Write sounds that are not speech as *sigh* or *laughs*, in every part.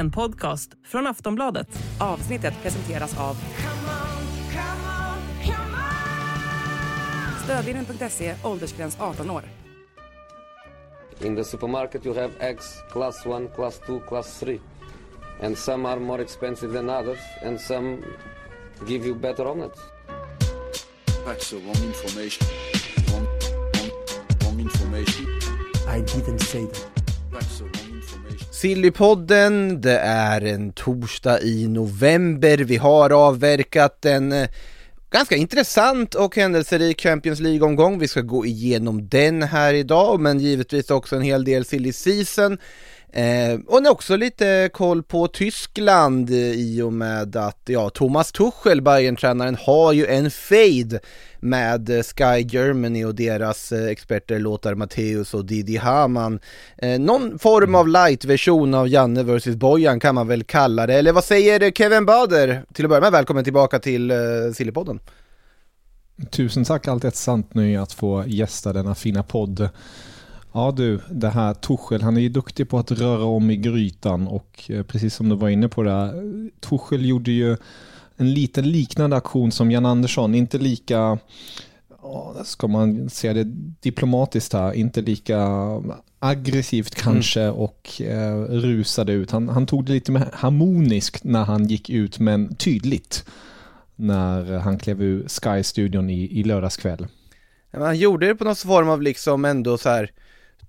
En podcast från Aftonbladet. Avsnittet presenteras av Stödvinnen.se, åldersgräns 18 år. In the supermarket you have eggs class 1, class 2, class 3. And some are more expensive than others and some give you better omelets. That's the wrong information. Wrong, wrong, wrong information. I didn't say that. That's the wrong information. Sillypodden, det är en torsdag i november, vi har avverkat en eh, ganska intressant och händelserik Champions League-omgång. Vi ska gå igenom den här idag, men givetvis också en hel del silly season. Eh, och också lite koll på Tyskland i och med att ja, Thomas Tuchel, Bayern-tränaren, har ju en fade med Sky Germany och deras eh, experter Lothar Matthäus och Didi Hamann. Eh, någon form av light-version av Janne vs Bojan kan man väl kalla det, eller vad säger Kevin Bader? Till att börja med, välkommen tillbaka till eh, Sillypodden. Tusen tack, alltid ett sant nöje att få gästa denna fina podd. Ja du, det här Tuchel, han är ju duktig på att röra om i grytan och eh, precis som du var inne på det, Tuchel gjorde ju en liten liknande aktion som Jan Andersson, inte lika, ja, ska man säga det diplomatiskt här, inte lika aggressivt kanske och eh, rusade ut. Han, han tog det lite mer harmoniskt när han gick ut men tydligt när han klev ur Sky-studion i, i lördags kväll. Men Han gjorde det på någon form av liksom ändå så här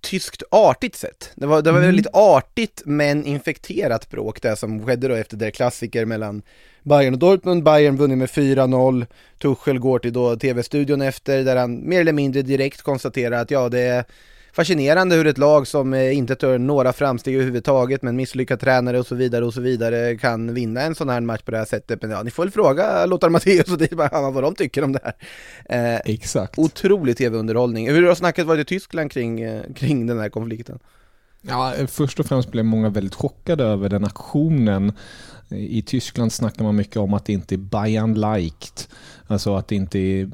tyskt artigt sätt. Det var, det var väldigt artigt men infekterat bråk det som skedde då efter det klassiker mellan Bayern och Dortmund. Bayern vunnit med 4-0. Tuchel går till då tv-studion efter där han mer eller mindre direkt konstaterar att ja, det är fascinerande hur ett lag som eh, inte gör några framsteg överhuvudtaget men misslyckad tränare och så vidare och så vidare kan vinna en sån här match på det här sättet. Men ja, ni får väl fråga Lothar Matthäus och Hamann vad de tycker om det här. Eh, Exakt. Otrolig tv-underhållning. Hur har snacket varit i Tyskland kring, eh, kring den här konflikten? Ja, först och främst blev många väldigt chockade över den aktionen. I Tyskland snackar man mycket om att det inte är Bayern-liked. Alltså att det inte är,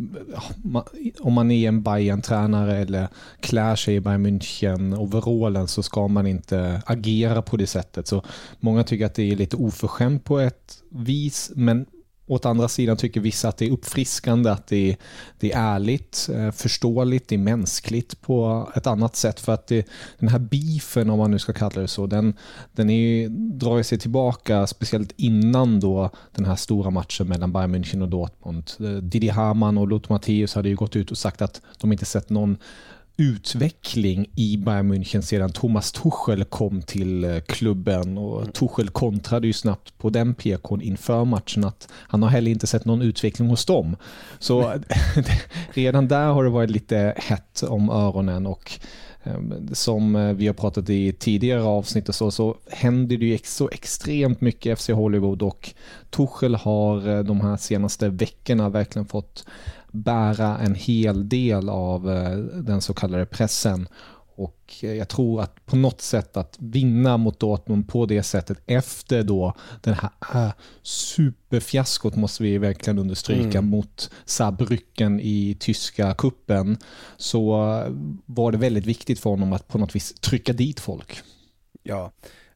om man är en Bayern-tränare eller klär sig i Bayern München-overallen så ska man inte agera på det sättet. Så många tycker att det är lite oförskämt på ett vis, men åt andra sidan tycker vissa att det är uppfriskande, att det är, det är ärligt, eh, förståeligt, det är mänskligt på ett annat sätt. För att det, den här beefen, om man nu ska kalla det så, den, den är, drar sig tillbaka, speciellt innan då den här stora matchen mellan Bayern München och Dortmund. Eh, Didi Hamann och Lothar Matthäus hade ju gått ut och sagt att de inte sett någon utveckling i Bayern München sedan Thomas Tuchel kom till eh, klubben och Tuchel kontrade ju snabbt på den PKn inför matchen att han har heller inte sett någon utveckling hos dem. Så *laughs* *laughs* redan där har det varit lite hett om öronen och Ehm, som eh, vi har pratat i tidigare avsnitt och så, så händer det ju så extremt mycket i FC Hollywood och Tuchel har eh, de här senaste veckorna verkligen fått bära en hel del av eh, den så kallade pressen. Och eh, jag tror att på något sätt att vinna mot Dortmund på det sättet efter då den här äh, superfiaskot måste vi verkligen understryka mot Saarbrücken i tyska kuppen så eh, var det väldigt viktigt för honom att på något vis trycka dit folk. Ja,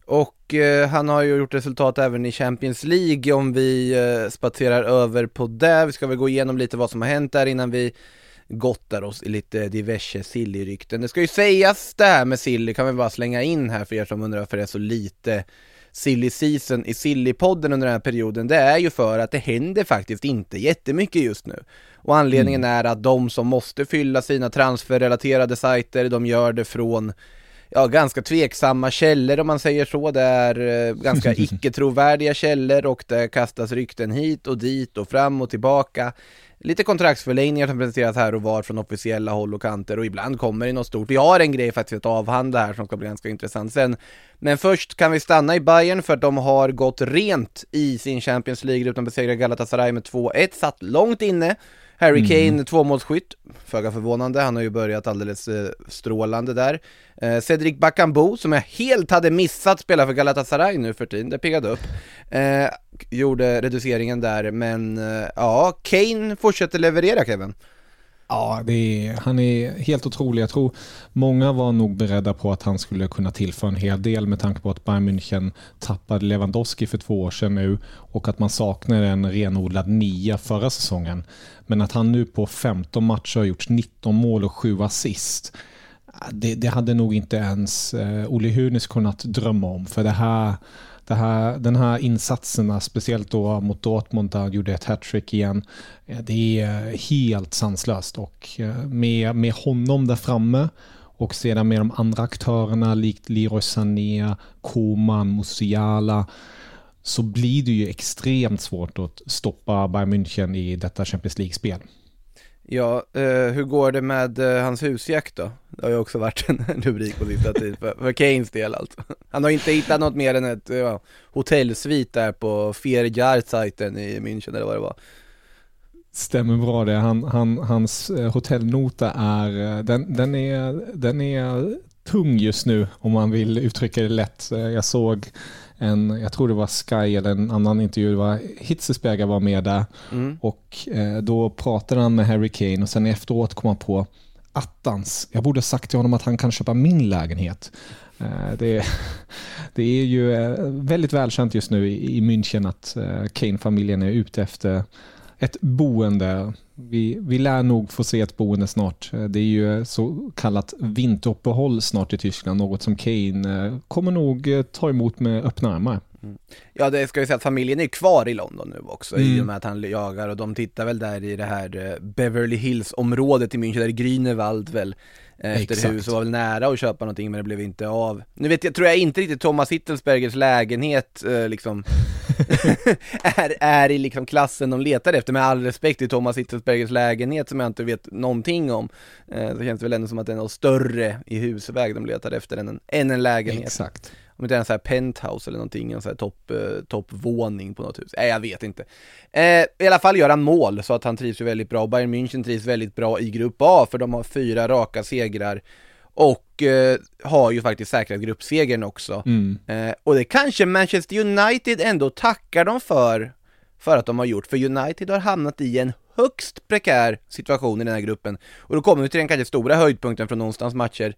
och eh, han har ju gjort resultat även i Champions League om vi eh, spatserar över på det. Vi ska väl gå igenom lite vad som har hänt där innan vi gottar oss i lite diverse Silly-rykten. Det ska ju sägas det här med Silly, kan vi bara slänga in här för er som undrar varför det är så lite Silly Season i Silly-podden under den här perioden, det är ju för att det händer faktiskt inte jättemycket just nu. Och anledningen är att de som måste fylla sina transferrelaterade sajter, de gör det från ja, ganska tveksamma källor om man säger så. Det är eh, ganska *laughs* icke-trovärdiga källor och det kastas rykten hit och dit och fram och tillbaka. Lite kontraktsförlängningar som presenteras här och var från officiella håll och kanter och ibland kommer det något stort. Vi har en grej faktiskt att avhandla här som ska bli ganska intressant sen. Men först kan vi stanna i Bayern för att de har gått rent i sin Champions League-grupp. De besegrar Galatasaray med 2-1, satt långt inne. Harry Kane, tvåmålsskytt, föga förvånande, han har ju börjat alldeles eh, strålande där. Eh, Cedric Bakambu, som jag helt hade missat spela för Galatasaray nu för tiden, det piggade upp. Eh, gjorde reduceringen där, men eh, ja, Kane fortsätter leverera Kevin. Ja, det är, han är helt otrolig. Jag tror många var nog beredda på att han skulle kunna tillföra en hel del med tanke på att Bayern München tappade Lewandowski för två år sedan nu och att man saknar en renodlad nia förra säsongen. Men att han nu på 15 matcher har gjort 19 mål och 7 assist. Det, det hade nog inte ens eh, Olle Hunis kunnat drömma om. För det här, här, den här insatserna, speciellt då mot Dortmund där han gjorde ett hattrick igen, eh, det är helt sanslöst. Och eh, med, med honom där framme och sedan med de andra aktörerna likt Leroy Sané, Koman, Musiala så blir det ju extremt svårt att stoppa Bayern München i detta Champions League-spel. Ja, eh, hur går det med eh, hans husjakt då? Det har ju också varit en *laughs* rubrik på sista tid för, för Keynes del alltså. *laughs* Han har inte hittat något mer än ett ja, hotellsvit där på Fierjahr-sajten i München eller vad det var. Stämmer bra det. Han, han, hans eh, hotellnota är, eh, den, den, är, den är tung just nu om man vill uttrycka det lätt. Eh, jag såg en, jag tror det var Sky eller en annan intervju, var Hitzesberger var med där mm. och eh, då pratade han med Harry Kane och sen efteråt kom han på attans, jag borde sagt till honom att han kan köpa min lägenhet. Eh, det, *laughs* det, är ju eh, väldigt välkänt just nu i, i München att eh, Kane-familjen är ute efter ett boende. Vi, vi lär nog få se ett boende snart. Det är ju så kallat vinteruppehåll snart i Tyskland, något som Kane eh, kommer nog eh, ta emot med öppna armar. Mm. Ja det ska ju säga att familjen är kvar i London nu också mm. i och med att han jagar och de tittar väl där i det här eh, Beverly Hills området i München, där Grünewald väl efter Exakt. hus och var väl nära att köpa någonting men det blev inte av. Nu vet jag, tror jag inte riktigt Thomas Hittelsbergers lägenhet eh, liksom *laughs* är, är i liksom klassen de letar efter, med all respekt till Thomas Hittelsbergers lägenhet som jag inte vet någonting om. Eh, så känns det väl ändå som att det är något större i husväg de letar efter än en, än en lägenhet. Exakt. Om det är en sån här penthouse eller någonting, en sån här topp, eh, toppvåning på något hus. Nej, jag vet inte. Eh, I alla fall gör han mål, så att han trivs ju väldigt bra. Bayern München trivs väldigt bra i Grupp A, för de har fyra raka segrar. Och eh, har ju faktiskt säkrat gruppsegern också. Mm. Eh, och det kanske Manchester United ändå tackar dem för, för att de har gjort. För United har hamnat i en högst prekär situation i den här gruppen. Och då kommer vi till den kanske stora höjdpunkten från någonstans matcher.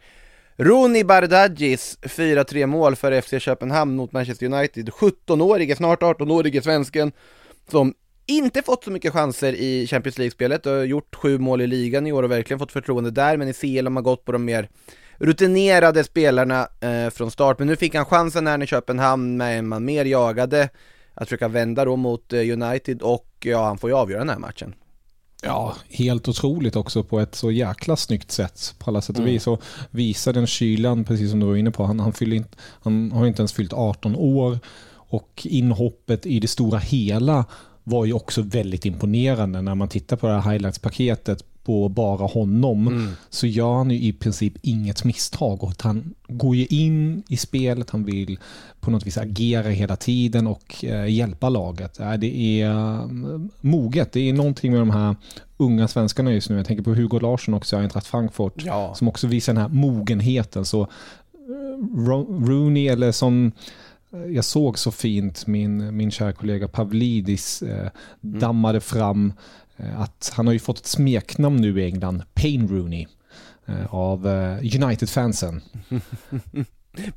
Rooney Bardghis 4-3 mål för FC Köpenhamn mot Manchester United. 17-årige, snart 18-årige svensken som inte fått så mycket chanser i Champions League-spelet, har gjort sju mål i ligan i år och verkligen fått förtroende där, men i CL har man gått på de mer rutinerade spelarna eh, från start. Men nu fick han chansen här när Köpenhamn med Köpenhamn, man mer jagade att försöka vända då mot eh, United och ja, han får ju avgöra den här matchen. Ja, helt otroligt också på ett så jäkla snyggt sätt på alla sätt och mm. vis. Och visar den kylan, precis som du var inne på, han, han, fyller inte, han har inte ens fyllt 18 år och inhoppet i det stora hela var ju också väldigt imponerande när man tittar på det här highlights-paketet på bara honom mm. så gör han ju i princip inget misstag och han går ju in i spelet, han vill på något vis agera hela tiden och eh, hjälpa laget. Äh, det är äh, moget, det är någonting med de här unga svenskarna just nu. Jag tänker på Hugo Larsson också i Eintracht Frankfurt ja. som också visar den här mogenheten. Så uh, Rooney eller som jag såg så fint min, min kära kollega Pavlidis eh, mm. dammade fram eh, att han har ju fått ett smeknamn nu i England, Payne Rooney, eh, av eh, United-fansen. *laughs*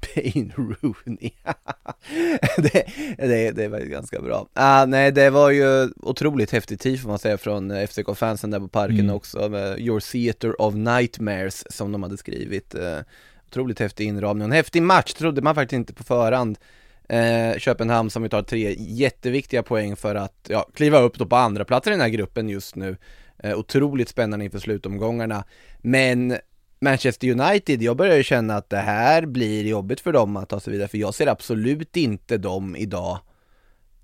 Payne Rooney. *laughs* det, det, det var ju ganska bra. Ah, nej, det var ju otroligt häftigt tid får man säga från eh, FCK-fansen där på parken mm. också, med Your Theater of Nightmares som de hade skrivit. Uh, otroligt häftig inramning och en häftig match trodde man faktiskt inte på förhand. Eh, Köpenhamn som vi tar tre jätteviktiga poäng för att ja, kliva upp då på andra plats i den här gruppen just nu. Eh, otroligt spännande inför slutomgångarna. Men Manchester United, jag börjar ju känna att det här blir jobbigt för dem att ta sig vidare, för jag ser absolut inte dem idag.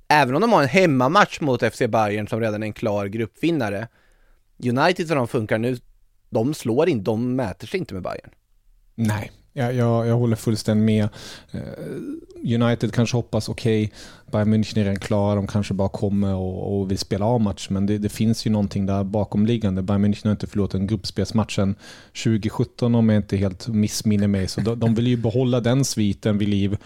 Även om de har en hemmamatch mot FC Bayern som redan är en klar gruppvinnare. United som de funkar nu, de slår inte, de mäter sig inte med Bayern. Nej, jag, jag, jag håller fullständigt med. Eh, United kanske hoppas, okej, okay, Bayern München är redan klara, de kanske bara kommer och, och vill spela av match, men det, det, finns ju någonting där bakomliggande. Bayern München har inte förlorat en gruppspelsmatch sedan 2017 om jag inte helt missminner mig, så de, de vill ju behålla den sviten vid liv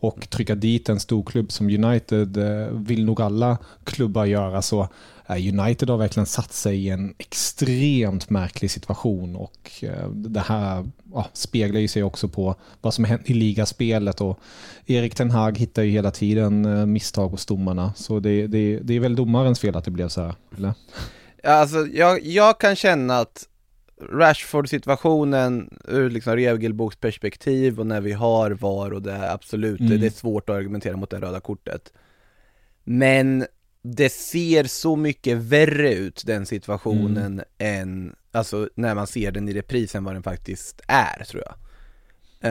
och trycka dit en stor klubb som United eh, vill nog alla klubbar göra. Så eh, United har verkligen satt sig i en extremt märklig situation och eh, det här ja, speglar ju sig också på vad som hänt i ligaspelet och Erik Ten Hag hittar ju hela tiden misstag hos domarna så det, det, det är väl domarens fel att det blev så här, eller? Alltså, jag, jag kan känna att Rashford-situationen ur liksom regelboksperspektiv och när vi har VAR och det är absolut, Mm. det är svårt att argumentera mot det röda kortet. Men det ser så mycket värre ut den situationen än, alltså när man ser den i repris än vad den faktiskt är tror jag.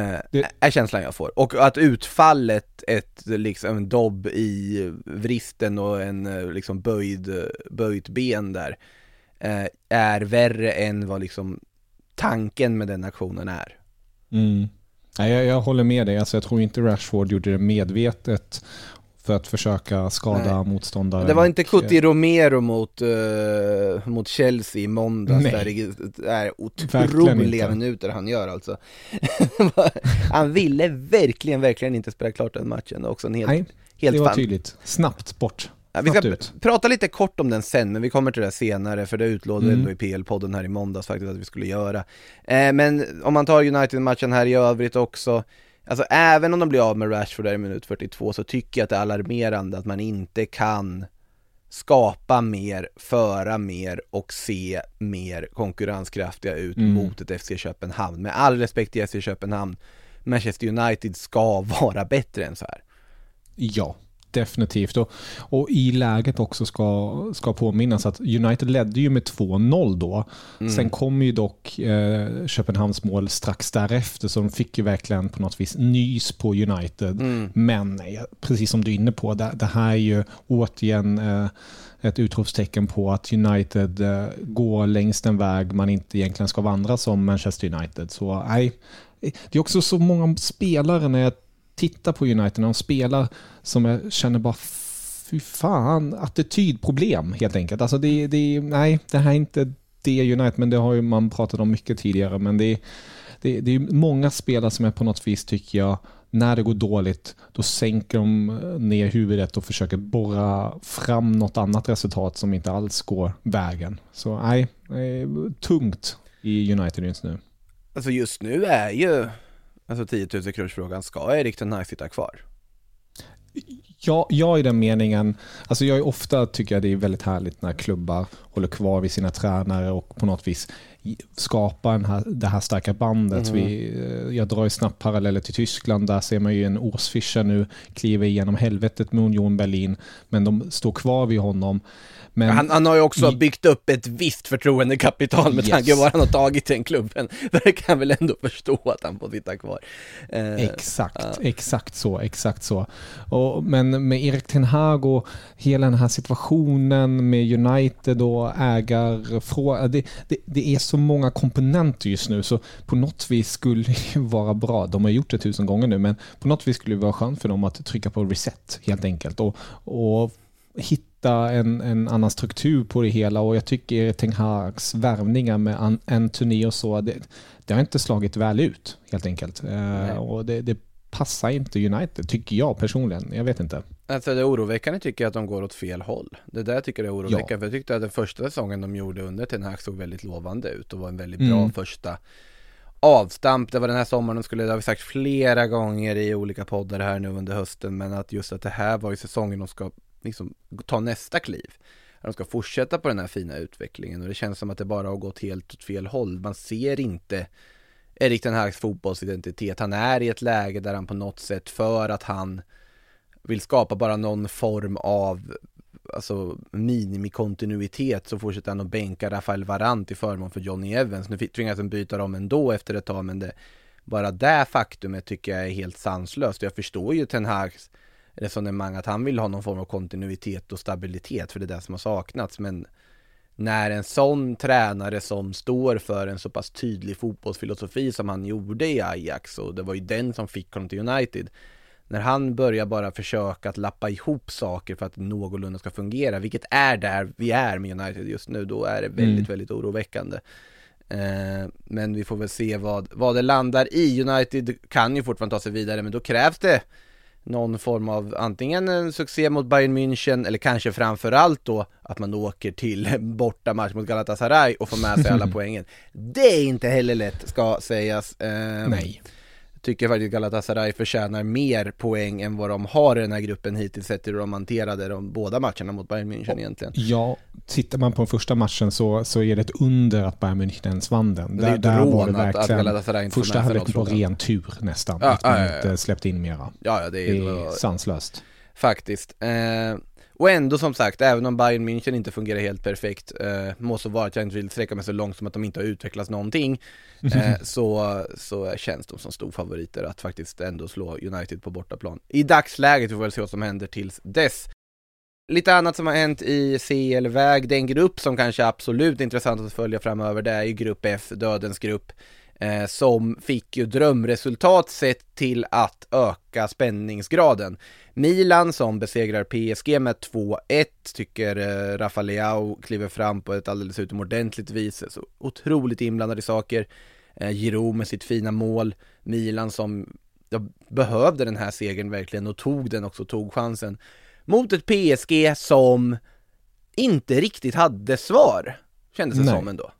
Eh, Det- är känslan jag får. Och att utfallet, ett liksom en dobb i vristen och en eh, liksom böjd, böjt ben där, eh, är värre än vad liksom tanken med den aktionen är. Mm. Nej, jag, jag håller med dig, alltså, jag tror inte Rashford gjorde det medvetet för att försöka skada Nej. motståndaren. Det var inte Cuti Romero mot, eh, mot Chelsea i måndags Nej. där det är otroliga minuter han gör alltså. *laughs* han ville verkligen, verkligen inte spela klart den matchen också. En helt, Nej, helt det var fan- tydligt. Snabbt bort. Ja, vi ska ut. prata lite kort om den sen, men vi kommer till det senare för det utlovade Mm. ändå i PL-podden här i måndags faktiskt att vi skulle göra. Eh, men om man tar United-matchen här i övrigt också, alltså även om de blir av med Rashford där i minut 42 så tycker jag att det är alarmerande att man inte kan skapa mer, föra mer och se mer konkurrenskraftiga ut Mm. mot ett FC Köpenhamn. Med all respekt till FC Köpenhamn, Manchester United ska *laughs* vara bättre än så här. Ja, definitivt. Och, och i läget också ska, ska påminnas att United ledde ju med 2-0 då. Mm. Sen kom ju dock eh, Köpenhamns mål strax därefter så de fick ju verkligen på något vis nys på United. Mm. Men eh, precis som du är inne på, det, det här är ju återigen eh, ett utropstecken på att United eh, går längs en väg man inte egentligen ska vandra som Manchester United. Så nej, det är också så många spelare när jag Titta på United, när de spelar, som jag känner bara fy fan, attitydproblem helt enkelt. Alltså det, det, nej, det här är inte det United, men det har ju man pratat om mycket tidigare, men det, det, det är många spelare som är på något vis tycker jag, när det går dåligt, då sänker de ner huvudet och försöker borra fram något annat resultat som inte alls går vägen. Så nej, det är tungt i United just nu. Alltså just nu är ju Alltså 10 000 kronors frågan, ska Erik Ten Hag sitta kvar? Ja, jag i den meningen, alltså jag är ofta tycker jag det är väldigt härligt när klubbar håller kvar vid sina tränare och på något vis skapa den här, det här starka bandet. Mm. Vi, eh, jag drar ju snabbt paralleller till Tyskland, där ser man ju en Årsfischer nu kliva igenom helvetet med Union Berlin, men de står kvar vid honom. Men, Han, han har ju också i- byggt upp ett visst förtroendekapital med Yes. tanke på vad han har tagit i den klubben. *laughs* Det kan väl ändå förstå att han får sitta kvar. Eh, Exakt, ja. exakt så, exakt så. Och, men med Erik Ten Hag och hela den här situationen med United och ägarfrågan, det, det, det är så många komponenter just nu så på något vis skulle det vara bra, de har gjort det tusen gånger nu, men på något vis skulle det vara skönt för dem att trycka på reset helt enkelt och, och hitta en, en annan struktur på det hela och jag tycker Ten Hags värvningar med An- Anthony och så, det, det har inte slagit väl ut helt enkelt. Eh, och det, det passar inte United, tycker jag personligen. Jag vet inte. Alltså det oroväckande tycker jag att de går åt fel håll. Det där tycker jag är oroväckande, för jag tyckte att den första säsongen de gjorde under Ten Hag såg väldigt lovande ut och var en väldigt bra Mm. första avstamp. Det var den här sommaren de skulle, det har vi sagt flera gånger i olika poddar här nu under hösten, men att just att det här var ju säsongen de ska liksom ta nästa kliv. Att de ska fortsätta på den här fina utvecklingen och det känns som att det bara har gått helt åt fel håll. Man ser inte Erik Ten Hags fotbollsidentitet. Han är i ett läge där han på något sätt för att han vill skapa bara någon form av alltså minimikontinuitet så fortsätter han att bänka Rafael Varant till förmån för Johnny Evans. Nu tvingas han byta dem ändå efter ett tag men det, bara det faktumet tycker jag är helt sanslöst. Jag förstår ju Ten Hags resonemang att han vill ha någon form av kontinuitet och stabilitet för det är det som har saknats men när en sån tränare som står för en så pass tydlig fotbollsfilosofi som han gjorde i Ajax och det var ju den som fick honom till United när han börjar bara försöka att lappa ihop saker för att någorlunda ska fungera, vilket är där vi är med United just nu, då är det väldigt, Mm. väldigt oroväckande. Eh, men vi får väl se vad, vad det landar i. United kan ju fortfarande ta sig vidare, men då krävs det någon form av antingen en succé mot Bayern München eller kanske framförallt då att man åker till *laughs* borta match mot Galatasaray och får med sig alla *laughs* poängen. Det är inte heller lätt ska sägas. Eh, Nej. Tycker faktiskt Galatasaray förtjänar mer poäng än vad de har i den här gruppen hittills sett hur de hanterade de båda matcherna mot Bayern München egentligen. Ja, tittar man på den första matchen så, så är det ett under att Bayern München ens vann den. Det är Där, där var det att- att verkligen får första halvleken på ren tur nästan. Ja, att man ja, ja, inte släppte in mera. Ja, ja det är, det är sanslöst. faktiskt. Eh, och ändå som sagt, även om Bayern München inte fungerar helt perfekt, eh, må så vara att jag inte vill sträcka mig så långt som att de inte har utvecklats någonting, *laughs* eh, så, så känns de som storfavoriter att faktiskt ändå slå United på bortaplan. I dagsläget, vi får väl se vad som händer tills dess. Lite annat som har hänt i CL-väg, den grupp som kanske är absolut intressant att följa framöver, det är ju grupp F, dödens grupp, eh, som fick ju drömresultat sett till att öka spänningsgraden. Milan som besegrar PSG med 2-1, tycker eh, Rafa Leao kliver fram på ett alldeles utomordentligt vis, så otroligt inblandad i saker. Eh, Giroud med sitt fina mål, Milan som ja, behövde den här segern verkligen och tog den också, tog chansen. Mot ett PSG som inte riktigt hade svar, kändes det Nej. som ändå.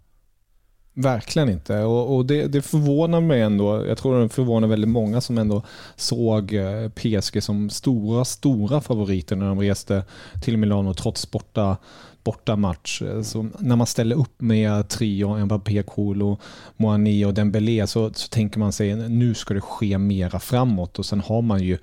Verkligen inte. Och, och det, det förvånar mig ändå. Jag tror det förvånar väldigt många som ändå såg eh, PSG som stora, stora favoriter när de reste till Milano trots borta, borta match. Eh, så när man ställer upp med trio, Mbappé, Kolo, Moani och Dembélé så, så tänker man sig nu ska det ske mera framåt och sen har man ju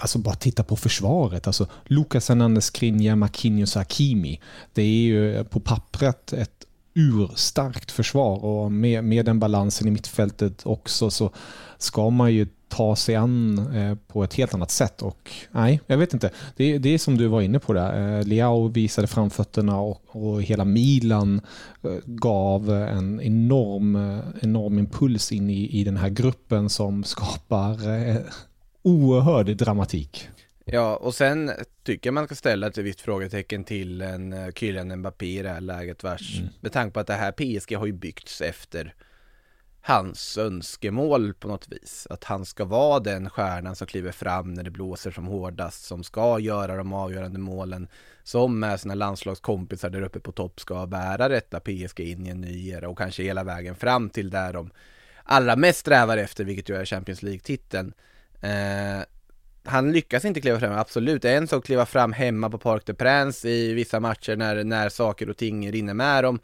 Alltså bara titta på försvaret. Alltså Lucas Hernandez, Skriniar, Marquinhos, Hakimi. Det är ju eh, på pappret ett urstarkt försvar och med, med den balansen i mittfältet också så ska man ju ta sig an eh, på ett helt annat sätt och nej, jag vet inte. Det, det är som du var inne på där. Eh, Leao visade framfötterna och, och hela Milan eh, gav en enorm, eh, enorm impuls in i, i den här gruppen som skapar eh, oerhörd dramatik. Ja, och sen tycker jag man ska ställa ett visst frågetecken till en uh, Kylian Mbappé i det här läget vars, Mm. med tanke på att det här PSG har ju byggts efter hans önskemål på något vis. Att han ska vara den stjärnan som kliver fram när det blåser som hårdast, som ska göra de avgörande målen, som med sina landslagskompisar där uppe på topp ska bära detta PSG in i en ny era och kanske hela vägen fram till där de allra mest strävar efter, vilket ju är Champions League-titeln. Eh, han lyckas inte kliva fram, absolut. En sak att kliva fram hemma på Parc des Princes i vissa matcher när, när saker och ting rinner med dem.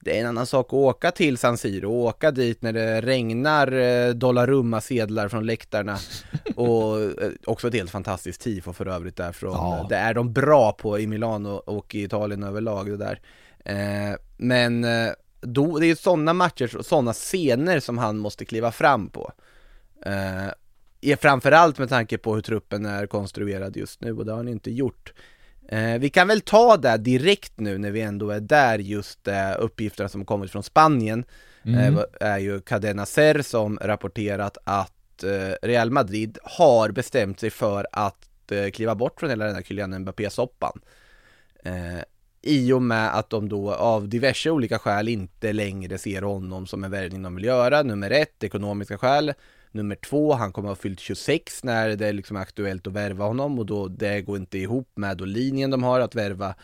Det är en annan sak att åka till San Siro, åka dit när det regnar eh, Dollarumma-sedlar från läktarna *laughs* och eh, också ett helt fantastiskt tifo för övrigt därifrån. Ja. Det är de bra på i Milano och i Italien överlag det där. Eh, men då, det är sådana matcher, sådana scener som han måste kliva fram på. Eh, är framförallt med tanke på hur truppen är konstruerad just nu och det har han inte gjort. Eh, vi kan väl ta det direkt nu när vi ändå är där just eh, uppgifterna som kommit från Spanien Mm. eh, är ju Cadena Ser som rapporterat att eh, Real Madrid har bestämt sig för att eh, kliva bort från hela den här Kylian Mbappé-soppan. Eh, I och med att de då av diverse olika skäl inte längre ser honom som en värvning de vill göra. Nummer ett, ekonomiska skäl. Nummer två, han kommer att ha fyllt 26 när det liksom är aktuellt att värva honom och då det går inte ihop med då linjen de har att värva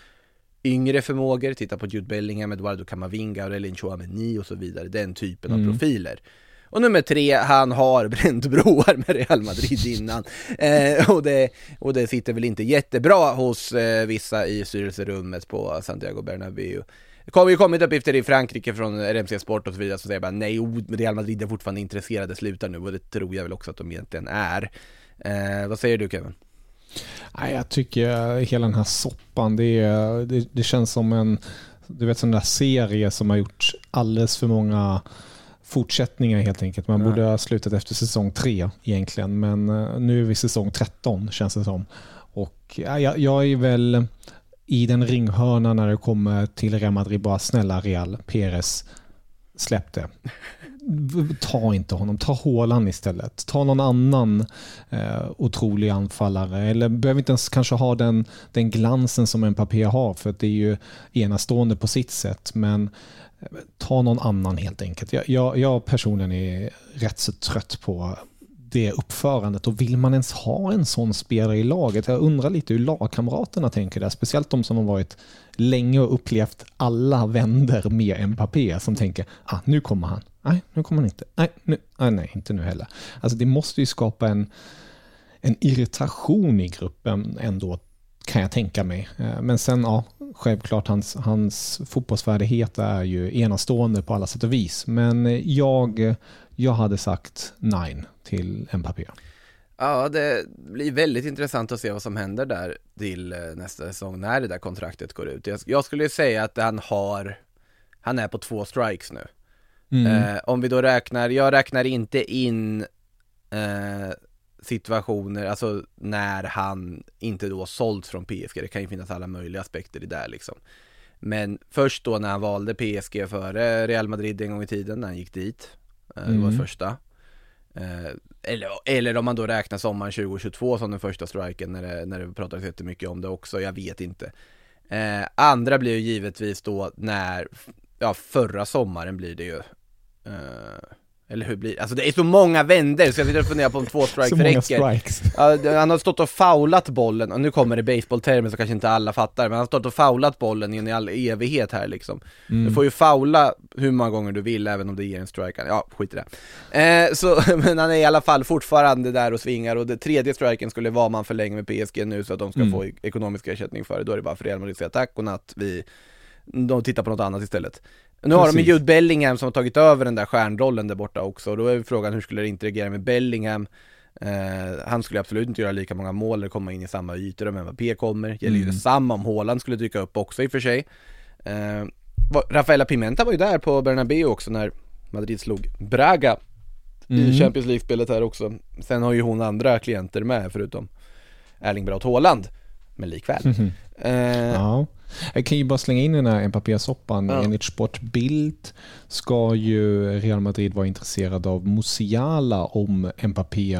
yngre förmågor, titta på Jude Bellingham, Eduardo Camavinga, Aurelien Chouameni och så vidare, den typen av Mm. profiler. Och nummer tre, han har bränt broar med Real Madrid innan. *laughs* Eh, och, det, och det sitter väl inte jättebra hos eh, vissa i styrelserummet på Santiago Bernabéu. Det kommer ju kommit uppgifter i Frankrike från RMC Sport och så vidare som säger bara nej, Real Madrid är fortfarande intresserade, sluta nu och det tror jag väl också att de egentligen är. Eh, vad säger du Kevin? Nej, jag tycker hela den här soppan, det, är, det, det känns som en du vet, sån där serie som har gjort alldeles för många fortsättningar helt enkelt. Man Ja. borde ha slutat efter säsong tre egentligen, men eh, nu är vi säsong 13 känns det som. Och ja, jag, jag är väl i den ringhörna när det kommer till Real Madrid, bara snälla Real, Perez, släpp det. Ta inte honom, ta Håland istället. Ta någon annan eh, otrolig anfallare. Eller behöver inte ens kanske ha den, den glansen som Mbappé har, för att det är ju enastående på sitt sätt. Men eh, ta någon annan helt enkelt. Jag, jag, jag personligen är rätt så trött på det uppförandet och vill man ens ha en sån spelare i laget? Jag undrar lite hur lagkamraterna tänker där, speciellt de som har varit länge och upplevt alla vänder med Mbappé som tänker ah, nu kommer han, nej nu kommer han inte, nej, nu, ah, nej inte nu heller. Alltså det måste ju skapa en, en irritation i gruppen ändå kan jag tänka mig. Eh, men sen, ja, självklart hans, hans fotbollsfärdighet är ju enastående på alla sätt och vis. Men eh, jag, jag hade sagt nine till Mbappé. Ja, det blir väldigt intressant att se vad som händer där till eh, nästa säsong när det där kontraktet går ut. Jag, skulle ju säga att han har, han är på två strikes nu. Eh, om vi då räknar, jag räknar inte in eh, situationer, alltså när han inte då sålts från PSG. Det kan ju finnas alla möjliga aspekter i det liksom. Men först då när han valde PSG före Real Madrid en gång i tiden, när han gick dit. Eh, Det var Mm. första. Eh, eller, eller om man då räknar sommaren 2022 som den första striken när det, när det pratades jättemycket om det också, jag vet inte. Eh, andra blir ju givetvis då när, ja förra sommaren blir det ju. Eh, eller hur blir Alltså det är så många vänder så jag sitter och funderar på om två strikes *laughs* Så många räcker. strikes. *laughs* Ja, det- han har stått och faulat bollen, och nu kommer det baseballtermer så kanske inte alla fattar, men han har stått och faulat bollen in i all evighet här liksom. Mm. Du får ju faula hur många gånger du vill även om det ger en strike, ja skit i det. Eh, så, *laughs* men han är i alla fall fortfarande där och svingar och det tredje striken skulle vara man förlänger med PSG nu så att de ska Mm. få e- ekonomisk ersättning för det, då är det bara för Real Madrid att säga tack och natt, vi, de tittar på något annat istället. Nu har de ju Precis. Jude Bellingham som har tagit över den där stjärnrollen där borta också, och då är frågan hur skulle det interagera med Bellingham? Eh, han skulle absolut inte göra lika många mål eller komma in i samma ytor om Mbappé kommer. Gäller ju Mm. detsamma om Haaland skulle dyka upp också i och för sig. Eh, Rafaela Pimenta var ju där på Bernabéu också när Madrid slog Braga i Mm. Champions League-spelet här också. Sen har ju hon andra klienter med förutom Erling Braut Haaland. Men likväl. Eh, Ja. Jag kan ju bara slänga in den här Mbappé-soppan. Ja. Enligt Sportbild ska ju Real Madrid vara intresserad av Musiala om Mbappé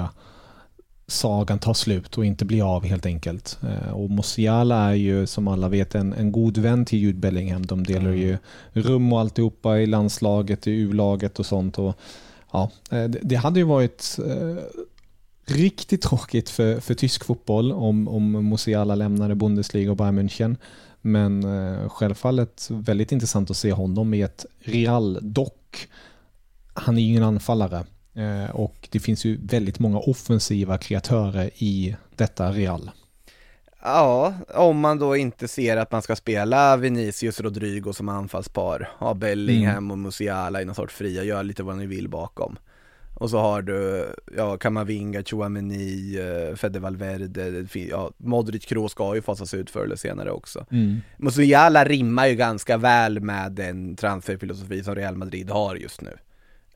sagan tar slut och inte blir av helt enkelt. Eh, Och Musiala är ju som alla vet en, en god vän till Jude Bellingham. De delar ju rum och alltihopa i landslaget, i U-laget och sånt. Och, ja, eh, det, det hade ju varit eh, riktigt tråkigt för, för tysk fotboll om, om Musiala lämnade Bundesliga och Bayern München. Men eh, självfallet väldigt intressant att se honom i ett Real. Dock, han är ju ingen anfallare. Eh, och det finns ju väldigt många offensiva kreatörer i detta Real. Ja, om man då inte ser att man ska spela Vinicius Rodrigo som anfallspar, ha Bellingham Mm. och Musiala i någon sorts fria, gör lite vad ni vill bakom. Och så har du, ja, Kamavinga, Chouameni, eh, Fede Valverde, ja, Modric, Kroos ska ju fasas ut förr eller senare också. Musiala rimmar ju ganska väl med den transferfilosofi som Real Madrid har just nu.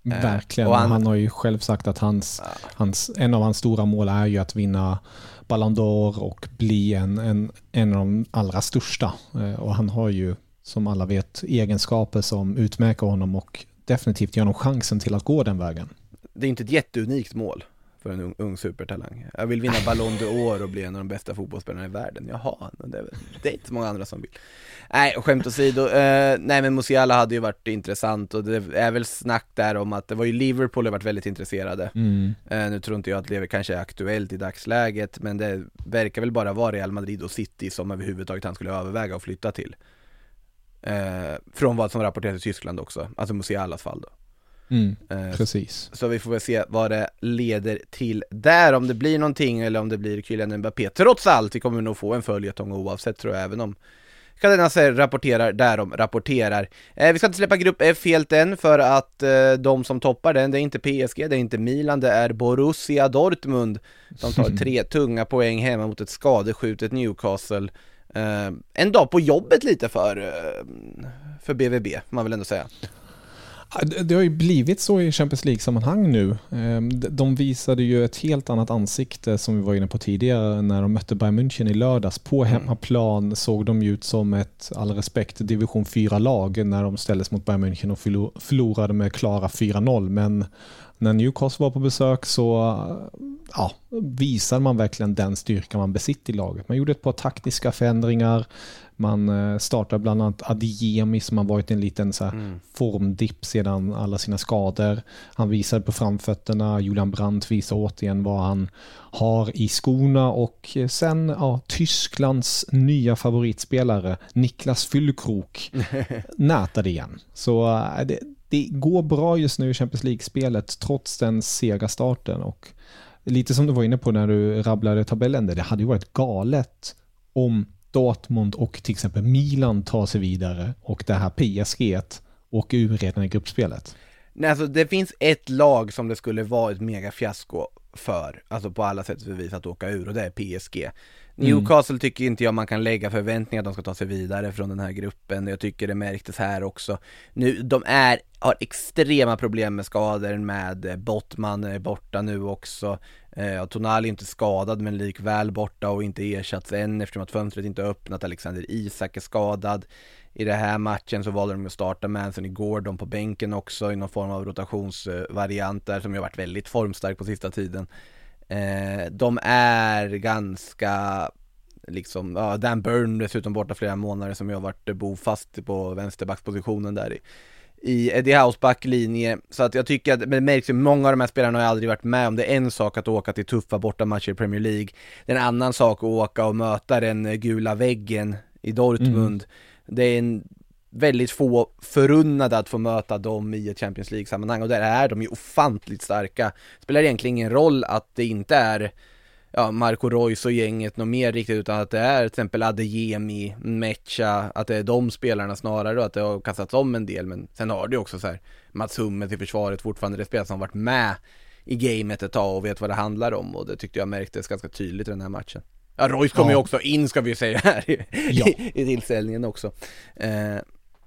Eh, Verkligen. han, han- har ju själv sagt att hans, Ja. hans, en av hans stora mål är ju att vinna Ballon d'Or och bli en, en, en av de allra största. Eh, Och han har ju, som alla vet, egenskaper som utmärker honom och definitivt ger honom chansen till att gå den vägen. Det är inte ett jätteunikt mål för en ung, ung supertalang. Jag vill vinna Ballon d'Or och bli en av de bästa fotbollsspelarna i världen. Jaha, det, är- det är inte så många andra som vill. Nej, skämt åsido. Eh, nej men Musiala hade ju varit intressant och det är väl snack där om att det var ju Liverpool har varit väldigt intresserade. Eh, nu tror inte jag att det kanske är aktuellt i dagsläget, men det verkar väl bara vara Real Madrid och City som överhuvudtaget han skulle överväga att flytta till. Eh, från vad som rapporteras i Tyskland också, alltså Musialas fall då. Mm, Eh, precis. så vi får väl se vad det leder till där, om det blir någonting eller om det blir Kylian Mbappé. Trots allt, vi kommer nog få en följetong oavsett tror jag, även om Kadena säger rapporterar, därom rapporterar. Eh, vi ska inte släppa grupp F helt än för att eh, de som toppar den, det är inte PSG, det är inte Milan, det är Borussia Dortmund som tar *laughs* tre tunga poäng hemma mot ett skadeskjutet Newcastle. Eh, en dag på jobbet lite för, eh, för BVB, man väl ändå säga. Det har ju blivit så i Champions League-sammanhang nu. Ehm, de- De visade ju ett helt annat ansikte som vi var inne på tidigare när de mötte Bayern München i lördags. På hemmaplan såg de ut som ett, all respekt, division 4-lag när de ställdes mot Bayern München och förlo- förlorade med klara 4-0. Men när Newcastle var på besök så ja, visar man verkligen den styrka man besitter i laget. Man gjorde ett par taktiska förändringar. Man eh, startar bland annat Adiemi som har varit en liten så Mm. formdipp sedan alla sina skador. Han visade på framfötterna, Julian Brandt visar återigen vad han har i skorna och sen ja, Tysklands nya favoritspelare Niklas Füllkrok *laughs* nätade igen. Så äh, det, det går bra just nu i Champions League-spelet trots den sega starten och lite som du var inne på när du rabblade tabellen där, det hade ju varit galet om Dortmund och till exempel Milan tar sig vidare och det här PSG åker ur redan i gruppspelet. Nej, alltså det finns ett lag som det skulle vara ett megafiasko för, alltså på alla sätt och vis att åka ur och det är PSG. Mm. Newcastle tycker inte jag man kan lägga förväntningar att de ska ta sig vidare från den här gruppen. Jag tycker det märktes här också. Nu, de är, har extrema problem med skador med eh, Bottman är borta nu också. Eh, Tonali är inte skadad men likväl borta och inte ersatts än eftersom att fönstret inte öppnat. Alexander Isak är skadad. I den här matchen så valde de att starta Manson igår, Gordon på bänken också i någon form av rotationsvariant där som ju har varit väldigt formstark på sista tiden. Eh, de är ganska liksom, ja, Dan Burn dessutom borta flera månader som har varit bofast på vänsterbackspositionen där i i Eddie House backlinje, så att jag tycker att, men det märks ju, många av de här spelarna har ju aldrig varit med om. Det är en sak att åka till tuffa bortamatcher i Premier League, det är en annan sak att åka och möta den gula väggen i Dortmund, det är en väldigt få förunnade att få möta dem i ett Champions League-sammanhang och där är de ju ofantligt starka. Spelar egentligen ingen roll att det inte är ja, Marco Reus och gänget något mer riktigt utan att det är till exempel Adeyemi, Mecha, att det är de spelarna snarare och att det har kastats om en del men sen har du också så här Mats Hummels i försvaret fortfarande, det spelare som har varit med i gamet ett tag och vet vad det handlar om och det tyckte jag märktes ganska tydligt i den här matchen. Ja, Royce kommer Ja. ju också in ska vi ju säga här i, Ja. i, i tillställningen också. Eh,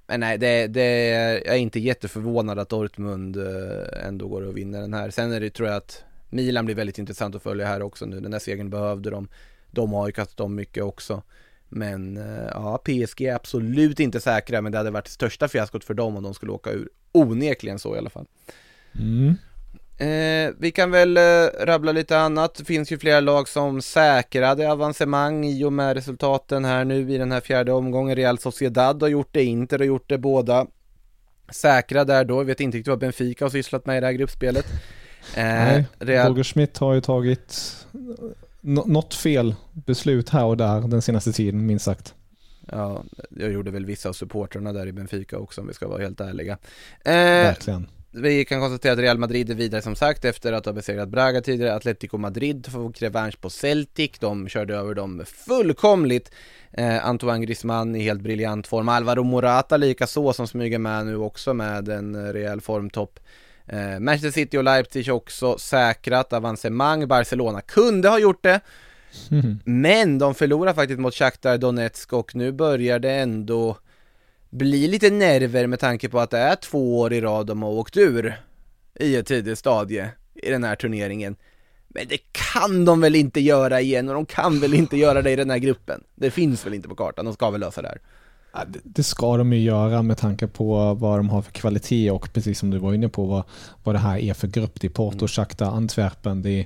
men nej, det, det, jag är inte jätteförvånad att Dortmund eh, ändå går och vinner den här. Sen är det, tror jag att Milan blir väldigt intressant att följa här också nu. Den där segern behövde de. De har ju kastat om mycket också. Men eh, ja, PSG är absolut inte säkra, men det hade varit det största fiaskot för dem om de skulle åka ur. Onekligen så i alla fall. Mm. Eh, vi kan väl eh, rabbla lite annat. Det finns ju flera lag som säkrade avancemang i och med resultaten här nu i den här fjärde omgången. Real Sociedad har gjort det, Inter har gjort det båda. Säkra där då, jag vet inte riktigt vad Benfica har sysslat med i det här gruppspelet. Eh, Nej, Real... Roger Schmidt har ju tagit nå- något fel beslut här och där den senaste tiden, minst sagt. Ja, jag gjorde väl vissa av supportrarna där i Benfica också om vi ska vara helt ärliga. Eh, Verkligen. Vi kan konstatera att Real Madrid är vidare som sagt efter att ha besegrat Braga tidigare. Atletico Madrid får revansch på Celtic. De körde över dem fullkomligt. Eh, Antoine Griezmann i helt briljant form. Alvaro Morata lika så som smyger med nu också med en rejäl formtopp. Eh, Manchester City och Leipzig också säkrat avancemang. Barcelona kunde ha gjort det. Mhm. *laughs* Men de förlorar faktiskt mot Shakhtar Donetsk och nu börjar det ändå bli lite nerver med tanke på att det är två år i rad de har åkt ur i ett tidigt stadie i den här turneringen. Men det kan de väl inte göra igen och de kan väl inte göra det i den här gruppen. Det finns väl inte på kartan, de ska väl lösa det här. Ja, det- Det ska de ju göra med tanke på vad de har för kvalitet och precis som du var inne på vad, vad det här är för grupp. Det är Porto, Shakhtar, Antwerpen. Det,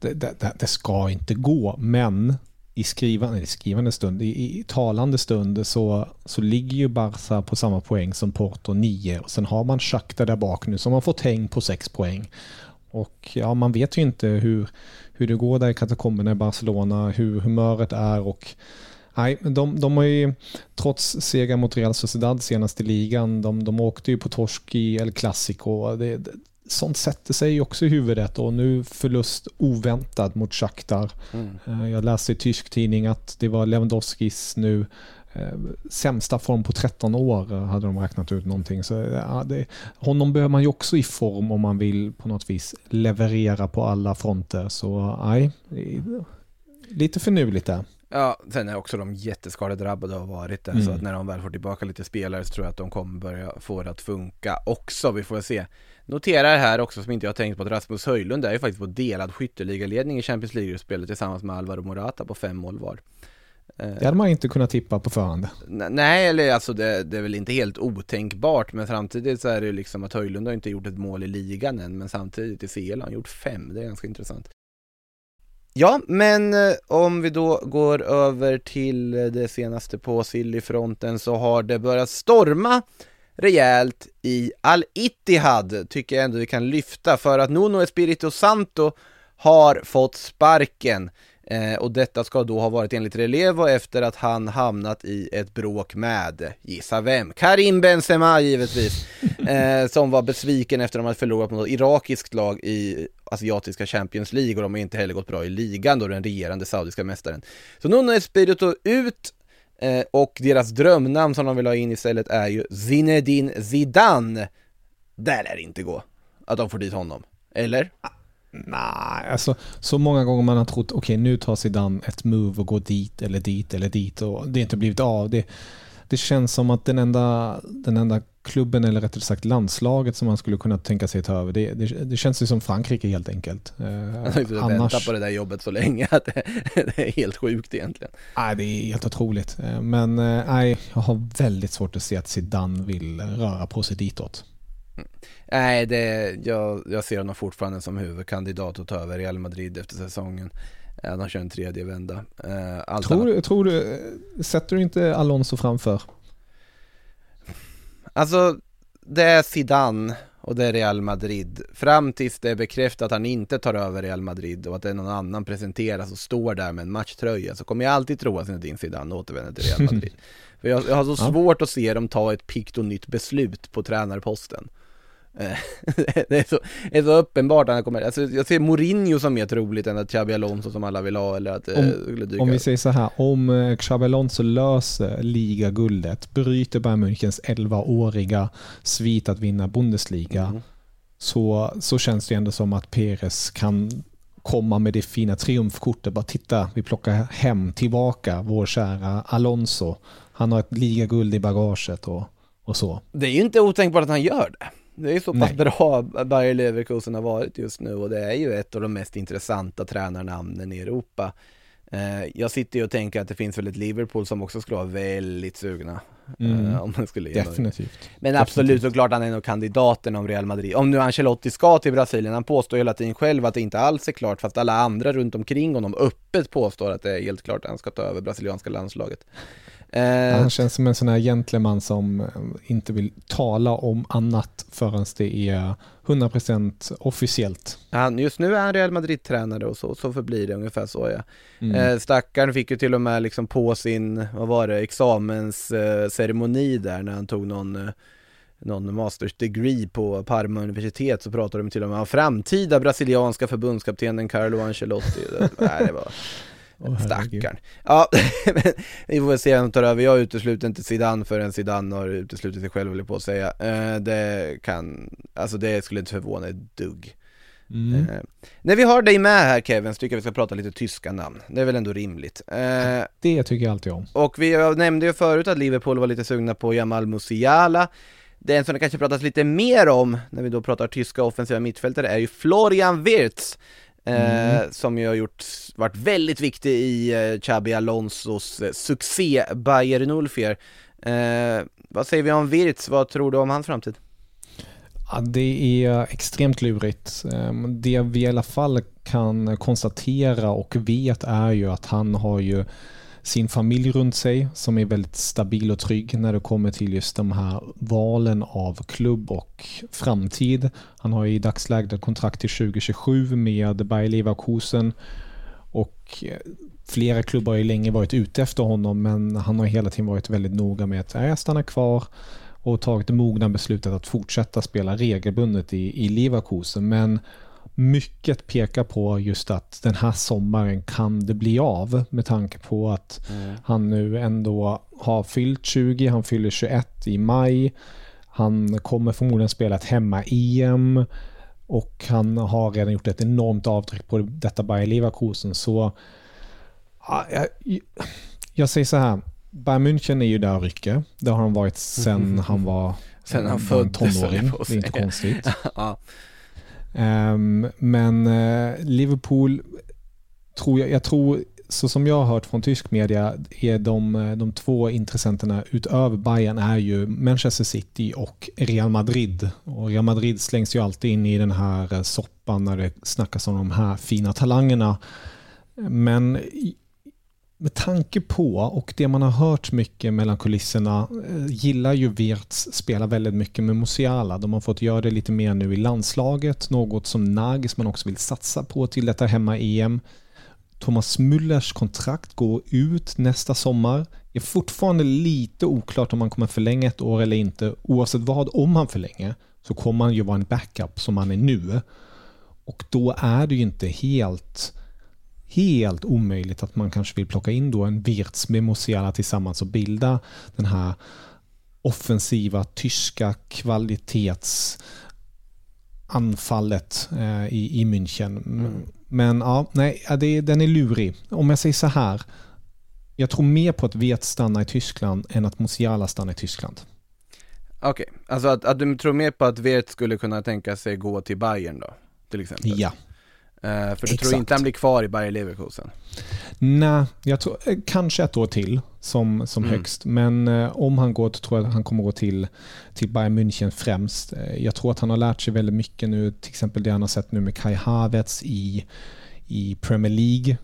det, det, det ska inte gå, men i skrivande, skrivande stund, i, i talande stund så, så ligger ju Barca på samma poäng som Porto 9 och sen har man Shakhtar där bak nu som har fått häng på 6 poäng. Och ja, man vet ju inte hur, hur det går där i katakomberna i Barcelona, hur humöret är och Nej, de, de har ju trots seger mot Real Sociedad senast i ligan, de, de åkte ju på torsk i El Clasico. Det, det, sånt sätter sig också i huvudet och nu förlust oväntat mot Shakhtar. Eh, Jag läste i tysk tidning att det var Lewandowskis nu eh, sämsta form på 13 år eh, hade de räknat ut någonting. Så, ja, det, honom behöver man ju också i form om man vill på något vis leverera på alla fronter. Så nej, lite finurligt där. Ja, sen är också de jätteskadedrabbade och har varit det, Mm. så att när de väl får tillbaka lite spelare så tror jag att de kommer börja få det att funka också, vi får se. Noterar här också som inte jag har tänkt på att Rasmus Höjlund är ju faktiskt på delad skytteligaledning i Champions League-spelet tillsammans med Alvaro Morata på fem mål var. Eh, Det hade man inte kunnat tippa på förhand. Nej, eller alltså det, det är väl inte helt otänkbart, men samtidigt så är det ju liksom att Höjlund har inte gjort ett mål i ligan än, men samtidigt i CL har han gjort fem, det är ganska intressant. Ja, men eh, om vi då går över till eh, det senaste på Silly-fronten så har det börjat storma rejält i Al-Ittihad, tycker jag ändå vi kan lyfta, för att Nuno Espirito Santo har fått sparken. Eh, och detta ska då ha varit enligt Relevo efter att han hamnat i ett bråk med, gissa vem? Karim Benzema givetvis, *laughs* eh, som var besviken efter att de hade förlorat mot något irakiskt lag i asiatiska Champions League och de har inte heller gått bra i ligan då, den regerande saudiska mästaren. Så Nuno Espirito ut eh, och deras drömnamn som de vill ha in istället är ju Zinedine Zidane. Där lär det inte gå att de får dit honom, eller? Ah, nej, alltså så många gånger man har trott okej okay, nu tar Zidane ett move och går dit eller dit eller dit och det har inte blivit av. Det, det känns som att den enda, den enda klubben eller rättare sagt landslaget som man skulle kunna tänka sig ta över, det, det, det känns ju som Frankrike helt enkelt. Eh, *laughs* jag har annars... på det där jobbet så länge att det, *laughs* det, är helt sjukt egentligen. Nej, det är helt otroligt. Eh, men eh, nej, jag har väldigt svårt att se att Zidane vill röra på sig ditåt. Nej, det, jag, jag ser honom fortfarande som huvudkandidat att ta över Real Madrid efter säsongen. Han kör en tredje vända. Eh, allt tror, tror du, sätter du inte Alonso framför? Alltså, det är Zidane och det är Real Madrid. Fram tills det är bekräftat att han inte tar över Real Madrid och att det är någon annan presenteras och står där med en matchtröja så kommer jag alltid tro att Zinedine Zidane återvänder till Real Madrid. *laughs* För jag, jag har så svårt att se dem ta ett pikt och nytt beslut på tränarposten. Eh, *laughs* det, är så, det är så uppenbart han kommer, alltså jag ser Mourinho som mer troligt än att Xabi Alonso som alla vill ha eller att om, dyka Om vi säger så här, om eh, Xabi Alonso löser ligaguldet, bryter Bayern Münchens 11-åriga svit att vinna Bundesliga, mm. så, så känns det ändå som att Perez kan komma med det fina triumfkortet. Bara titta, vi plockar hem tillbaka vår kära Alonso. Han har ett ligaguld i bagaget och, och så. Det är ju inte otänkbart att han gör det. Det är så pass Nej. bra Bayer Leverkusen har varit just nu och det är ju ett av de mest intressanta tränarnamnen i Europa. Eh, jag sitter ju och tänker att det finns väl ett Liverpool som också skulle vara väldigt sugna. Mm. Eh, om man skulle Definitivt. Men absolut Definitivt. såklart han är nog kandidaten om Real Madrid. Om nu Ancelotti ska till Brasilien, han påstår hela tiden själv att det inte alls är klart fast alla andra runt omkring honom öppet påstår att det är helt klart att han ska ta över brasilianska landslaget. Eh, han känns som en sån här gentleman som eh, inte vill tala om annat förrän det är 100% officiellt. Han, just nu är han Real Madrid-tränare och så, så förblir det ungefär så ja. Mm. Eh, stackaren fick ju till och med liksom på sin, vad var det, examensceremoni eh, där när han tog någon eh, någon masters degree på Parma universitet så pratade de till och med om framtida brasilianska förbundskaptenen Carlo Ancelotti. *laughs* Det, var Oh, Stackarn. Ja, *laughs* vi får se vem tar över. Jag utesluter inte Zidane förrän Zidane har uteslutit sig själv, vill jag på att säga. Eh, det kan, alltså det skulle inte förvåna ett dugg. Mm. Eh, när vi har dig med här Kevin så tycker jag vi ska prata lite tyska namn. Det är väl ändå rimligt. Eh, *laughs* det tycker jag alltid om. Och vi nämnde ju förut att Liverpool var lite sugna på Jamal Musiala. Den som det kanske pratas lite mer om när vi då pratar tyska offensiva mittfältare är ju Florian Wirtz Mm. Eh, som ju har gjort, varit väldigt viktig i eh, Xabi Alonsos eh, succé Bayern Ulfier. Eh, vad säger vi om Wirtz? Vad tror du om hans framtid? Ja, det är extremt lurigt. Ehm, det vi i alla fall kan konstatera och vet är ju att han har ju sin familj runt sig som är väldigt stabil och trygg när det kommer till just de här valen av klubb och framtid. Han har i dagsläget ett kontrakt till 2027 med Bayer Leverkusen och eh, flera klubbar har ju länge varit ute efter honom men han har hela tiden varit väldigt noga med att jag stannar kvar och tagit det mogna beslutet att fortsätta spela regelbundet i, i Leverkusen. Men mycket pekar på just att den här sommaren kan det bli av med tanke på att mm. han nu ändå har fyllt 20, han fyller 21 i maj. Han kommer förmodligen spela ett hemma-EM och han har redan gjort ett enormt avtryck på detta Bayer Leverkusen. Så ja, jag, jag säger så här, Bayern München är ju där och rycker. Det har han varit sen han var Sen han föddes, tonåring. Det är inte konstigt. *laughs* ja. Ehm, men eh, Liverpool, tror jag, jag tror, så som jag har hört från tysk media, är de, eh, de två intressenterna utöver Bayern är ju Manchester City och Real Madrid. Och Real Madrid slängs ju alltid in i den här eh, soppan när det snackas om de här fina talangerna Men med tanke på och det man har hört mycket mellan kulisserna eh, gillar ju Wirtz spela väldigt mycket med Musiala. De har fått göra det lite mer nu i landslaget, något som Nagelsmann också vill satsa på till detta hemma-EM. Thomas Müllers kontrakt går ut nästa sommar. Det är fortfarande lite oklart om han kommer förlänga ett år eller inte. Oavsett vad, om han förlänger, så kommer han ju vara en backup som han är nu. Och då är det ju inte helt, helt omöjligt att man kanske vill plocka in då en Wirtz med Musiala tillsammans och bilda den här offensiva tyska kvalitets anfallet eh, i, i München. Men ja, nej, det, den är lurig. Om jag säger så här. Jag tror mer på att Wirtz stannar i Tyskland än att Musiala stannar i Tyskland. Okej, alltså att, att du tror mer på att Wirtz skulle kunna tänka sig gå till Bayern då? Till exempel? Ja. Eh, för du tror Exakt. inte han blir kvar i Bayer Leverkusen? Nej, jag tror eh, kanske ett år till som, som Mm. högst. Men eh, om han går tror jag att han kommer gå till, till Bayern München främst. Eh, jag tror att han har lärt sig väldigt mycket nu, till exempel det han har sett nu med Kai Havertz i, i Premier League.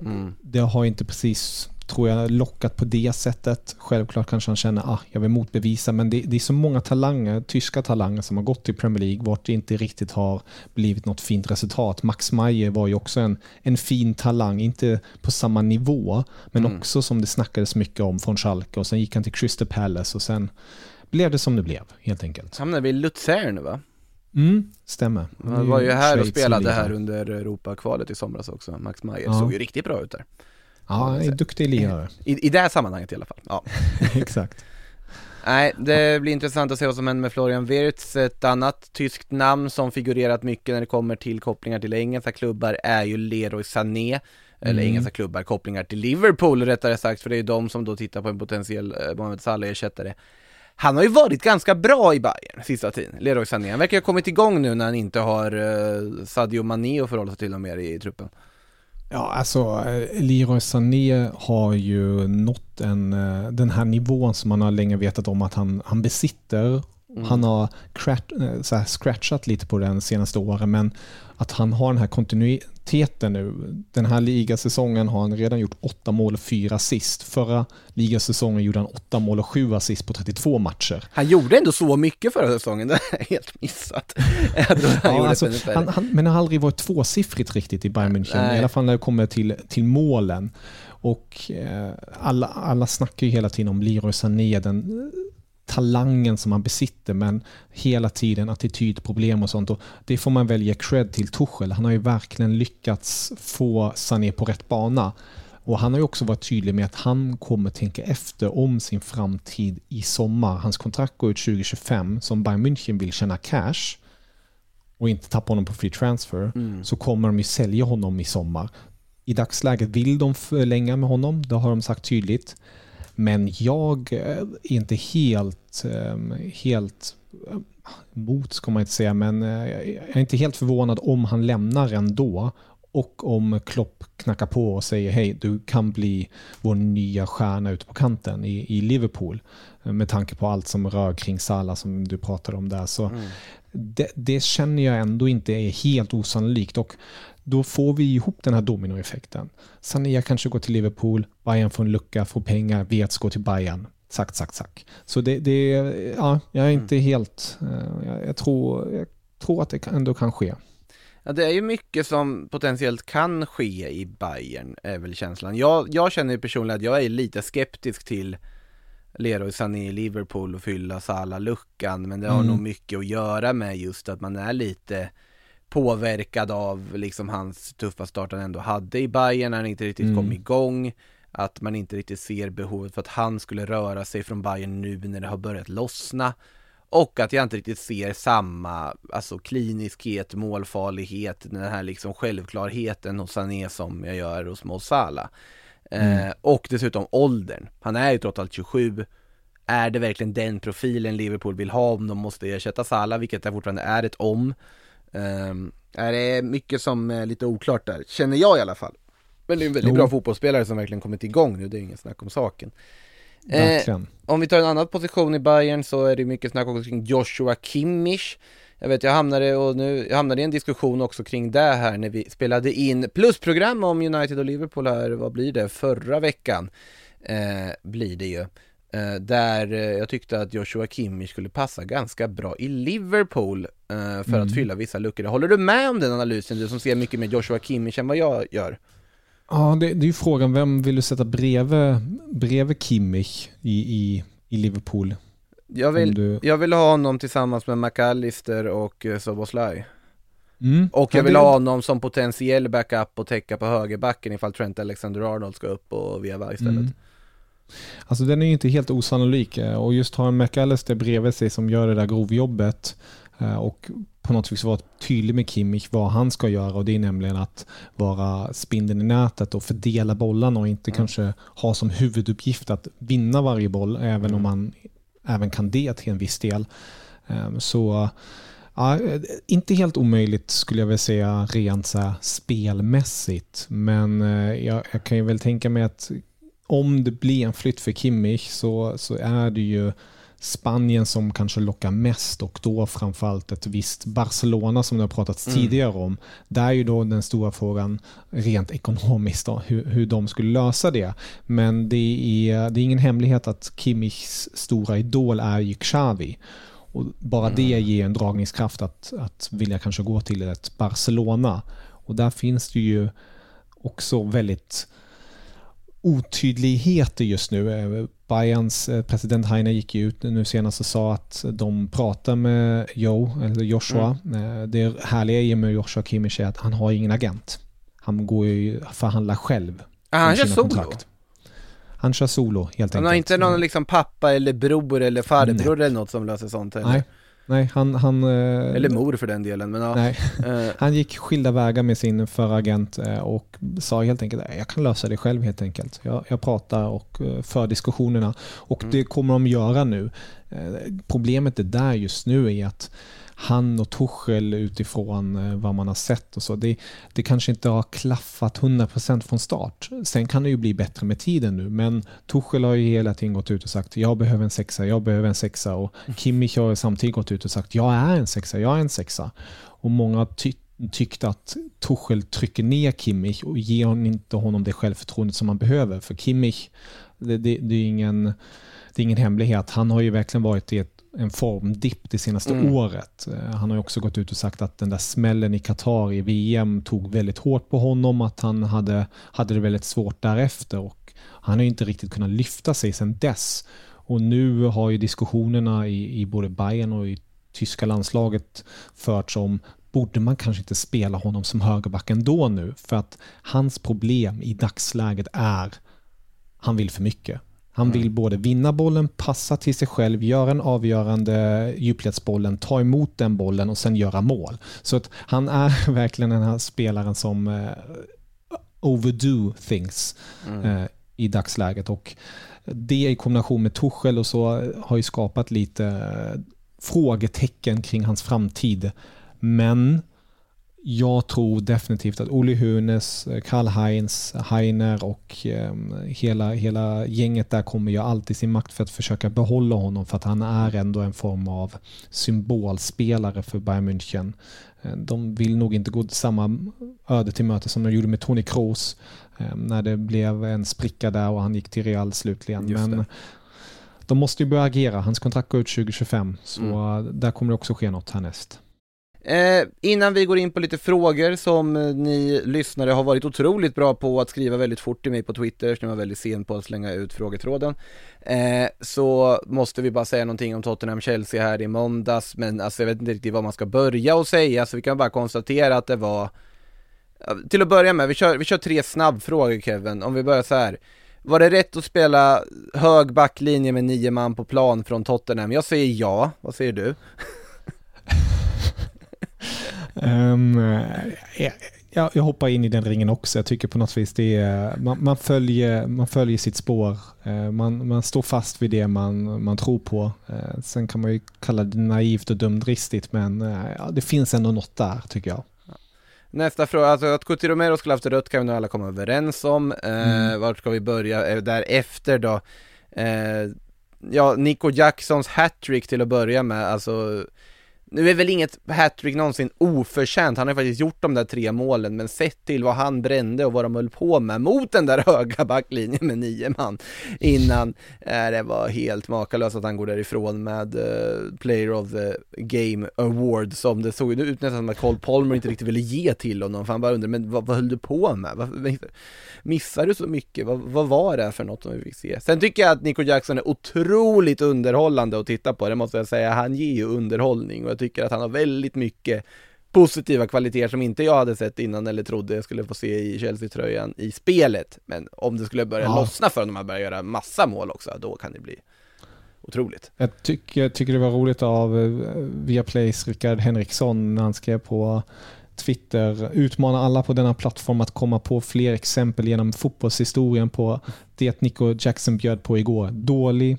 Mm. Det har inte precis, tror jag, lockat på det sättet. Självklart kanske han känner, ah, jag vill motbevisa, men det, det är så många talanger, tyska talanger som har gått till Premier League, vart det inte riktigt har blivit något fint resultat. Max Meyer var ju också en, en fin talang, inte på samma nivå, men Mm. också som det snackades mycket om från Schalke och sen gick han till Crystal Palace och sen blev det som det blev, helt enkelt. Hamnade vi i Luzern nu va? Mm, stämmer. Han var ju här och Schweiz spelade liga. här under Europakvalet i somras också, Max Meyer. Ja. Såg ju riktigt bra ut där. Ja, han är duktig lirare. I, I det här sammanhanget i alla fall. Ja. *laughs* Exakt. Nej, det blir intressant att se vad som händer med Florian Wirtz. Ett annat tyskt namn som figurerat mycket när det kommer till kopplingar till engelska klubbar är ju Leroy Sané. Eller Mm. engelska klubbar, kopplingar till Liverpool rättare sagt, för det är ju de som då tittar på en potentiell eh, Mohamed Salah-ersättare. Han har ju varit ganska bra i Bayern sista tiden, Leroy Sané. Han verkar ha kommit igång nu när han inte har eh, Sadio Mané att förhålla sig till och mer i truppen. Ja, alltså eh, Leroy Sané har ju nått en, eh, den här nivån som man har länge vetat om att han, han besitter. Han har crat, eh, scratchat lite på den senaste åren, men att han har den här kontinuiteten nu. Den här ligasäsongen har han redan gjort åtta mål och fyra assist. Förra ligasäsongen gjorde han åtta mål och sju assist på 32 matcher. Han gjorde ändå så mycket förra säsongen, det har jag helt missat. *laughs* Jag han Ja, alltså, han, han, men han har aldrig varit tvåsiffrigt riktigt i Bayern München, Nej. i alla fall när det kommer till, till målen. Och eh, alla, alla snackar ju hela tiden om Leroy Sané, den talangen som han besitter, men hela tiden attitydproblem och sånt. Och det får man väl ge cred till Tuchel. Han har ju verkligen lyckats få Sané på rätt bana. Och han har ju också varit tydlig med att han kommer tänka efter om sin framtid i sommar. Hans kontrakt går ut 2025, som Bayern München vill tjäna cash och inte tappa honom på free transfer så kommer de ju sälja honom i sommar. I dagsläget vill de förlänga med honom, det har de sagt tydligt. Men jag eh, är inte helt, eh, helt eh, mot ska man inte säga, men eh, jag är inte helt förvånad om han lämnar ändå och om Klopp knackar på och säger hej, du kan bli vår nya stjärna ute på kanten i, i Liverpool. Med tanke på allt som rör kring Salah som du pratade om där. Så det, det känner jag ändå inte är helt osannolikt. Och då får vi ihop den här dominoeffekten. Sané kanske går till Liverpool, Bayern får en lucka, får pengar, Wirtz går till Bayern. Zack, zack, zack. Så det, det ja, jag är inte helt, eh, jag, jag, tror, jag tror att det ändå kan ske. Ja, det är ju mycket som potentiellt kan ske i Bayern, är väl känslan. Jag, jag känner ju personligen att jag är lite skeptisk till Leroy Sané i Liverpool och fylla Salah-luckan, men det har Mm. nog mycket att göra med just att man är lite påverkad av liksom hans tuffa start han ändå hade i Bayern när han inte riktigt Mm. kom igång. Att man inte riktigt ser behovet för att han skulle röra sig från Bayern nu när det har börjat lossna. Och att jag inte riktigt ser samma, alltså kliniskhet, målfarlighet, den här liksom självklarheten hos Sané som jag gör hos Mo Salah. Eh, och dessutom åldern. Han är ju trots allt 27. Är det verkligen den profilen Liverpool vill ha om de måste ersätta Salah, vilket det fortfarande är ett om. Um, är det mycket som är lite oklart där, känner jag i alla fall. Men det är en väldigt Jo. bra fotbollsspelare som verkligen kommit igång nu, det är inget snack om saken. Eh, om vi tar en annan position i Bayern så är det mycket snack också kring Joshua Kimmich. jag vet jag hamnade, och nu, jag hamnade i en diskussion också kring det här när vi spelade in plusprogram om United och Liverpool här, vad blir det, förra veckan eh, blir det ju. Eh, där eh, jag tyckte att Joshua Kimmich skulle passa ganska bra i Liverpool eh, för Mm. att fylla vissa luckor. Håller du med om den analysen, du som ser mycket mer Joshua Kimmich än vad jag gör? Ja, det, det är ju frågan, vem vill du sätta bredvid, bredvid Kimmich i, i, i Liverpool? Jag vill, du... jag vill ha honom tillsammans med McAllister och Soboslaj. Mm. Och jag Ja, vill ha honom som potentiell backup och täcka på högerbacken ifall Trent Alexander-Arnold ska upp och veva istället. Mm. Alltså den är ju inte helt osannolik eh, och just ha en McAllister bredvid sig som gör det där grovjobbet eh, och på något vis vara tydlig med Kimmich vad han ska göra och det är nämligen att vara spindeln i nätet och fördela bollarna och inte kanske ha som huvuduppgift att vinna varje boll även om man även kan det till en viss del. Eh, Så Ja, eh, inte helt omöjligt skulle jag väl säga rent så spelmässigt. Men jag, jag kan ju väl tänka mig att om det blir en flytt för Kimmich så, så är det ju Spanien som kanske lockar mest och då framförallt ett visst Barcelona som det har pratats Mm. tidigare om. Där är ju då den stora frågan rent ekonomiskt då, hur, hur de skulle lösa det. Men det är, det är ingen hemlighet att Kimmichs stora idol är ju Xavi. Och bara det ger en dragningskraft att, att vilja kanske gå till ett Barcelona. Och där finns det ju också väldigt otydligheter just nu. Eh, Bayerns eh, president Heiner gick ut nu senast och sa att de pratar med Joe, eller Joshua. Eh, Det härliga i med Joshua Kimmich är att han har ingen agent. Han går ju förhandla själv. Ah, han kör solo? kontrakt. Han kör solo helt Han enkelt. har inte någon liksom pappa eller bror eller farbror Nej. eller något som löser sånt heller? Nej, nej han... han eh, Eller mor för den delen, men ja. Nej. Eh, *laughs* Han gick skilda vägar med sin förra agent eh, och sa helt enkelt jag kan lösa det själv helt enkelt. Jag, jag pratar och för diskussionerna och det kommer de göra nu. Problemet är där just nu är att han och Tuchel utifrån eh, vad man har sett och så, det, det kanske inte har klaffat 100% från start. Sen kan det ju bli bättre med tiden nu, men Tuchel har ju hela tiden gått ut och sagt jag behöver en sexa, jag behöver en sexa och Kimmich har samtidigt gått ut och sagt jag är en sexa, jag är en sexa. Och många ty tyckte att Tuchel trycker ner Kimmich och ger honom inte honom det självförtroendet som han behöver. För Kimmich, det, det, det, är, ingen, det är ingen hemlighet. Han har ju verkligen varit i ett, en formdipp det senaste Mm. året. Eh, Han har ju också gått ut och sagt att den där smällen i Qatar i VM tog väldigt hårt på honom, att han hade, hade det väldigt svårt därefter. Och han har ju inte riktigt kunnat lyfta sig sedan dess. Och nu har ju diskussionerna i, i både Bayern och i tyska landslaget förts om borde man kanske inte spela honom som högerback ändå nu? För att hans problem i dagsläget är han vill för mycket. Han vill både vinna bollen, passa till sig själv, göra en avgörande djupledsbollen, ta emot den bollen och sen göra mål. Så att han är *laughs* verkligen den här spelaren som eh, overdo things eh, i dagsläget. Och det i kombination med Tuchel och så har ju skapat lite eh, frågetecken kring hans framtid. Men jag tror definitivt att Uli Hunes, Karl-Heinz, Heiner och eh, hela, hela gänget där kommer göra allt i sin makt för att försöka behålla honom för att han är ändå en form av symbolspelare för Bayern München. Eh, de vill nog inte gå samma öde till möte som de gjorde med Toni Kroos eh, när det blev en spricka där och han gick till Real slutligen. Men de måste ju börja agera. Hans kontrakt går ut 2025 så Mm. där kommer det också ske något härnäst. Eh, innan vi går in på lite frågor som eh, ni lyssnare har varit otroligt bra på att skriva väldigt fort till mig på Twitter, så ni var väldigt sen på att slänga ut frågetråden. Eh, så måste vi bara säga någonting om Tottenham-Chelsea här i måndags, men alltså jag vet inte riktigt vad man ska börja och säga, så vi kan bara konstatera att det var Till att börja med, vi kör, vi kör tre snabbfrågor Kevin, om vi börjar så här. Var det rätt att spela hög backlinje med nio man på plan från Tottenham? Jag säger ja, vad säger du? *laughs* Um, jag, jag, jag hoppar in i den ringen också. Jag tycker på något vis det är, man, man, följer, man följer sitt spår. Eh, Man, man står fast vid det man, man tror på. Eh, Sen kan man ju kalla det naivt och dumdristigt men eh, ja, det finns ändå något där tycker jag. Nästa fråga, alltså att Cuti Romero skulle haft rött kan vi nog alla komma överens om. Eh, Mm. Vart ska vi börja eh, därefter då? Eh, ja, Nico Jacksons hattrick till att börja med, alltså nu är väl inget hattrick någonsin oförtjänt, han har ju faktiskt gjort de där tre målen, men sett till vad han brände och vad de höll på med mot den där höga backlinjen med nio man innan, äh, det var helt makalöst att han går därifrån med uh, Player of the Game Award som det såg ut nästan som att Cole Palmer inte riktigt ville ge till honom, för han bara undrade, men vad, vad höll du på med? Vad, missar du så mycket? Vad, vad var det för något som vi fick se? Sen tycker jag att Nico Jackson är otroligt underhållande att titta på, det måste jag säga, han ger ju underhållning och tycker att han har väldigt mycket positiva kvaliteter som inte jag hade sett innan eller trodde jag skulle få se i Chelsea-tröjan i spelet. Men om det skulle börja ja. lossna för honom att börja göra massa mål också, då kan det bli otroligt. Jag tycker, tycker det var roligt av eh, Viaplays Rickard Henriksson när han skrev på Twitter, utmana alla på denna plattform att komma på fler exempel genom fotbollshistorien på det Nico Jackson bjöd på igår. Dålig,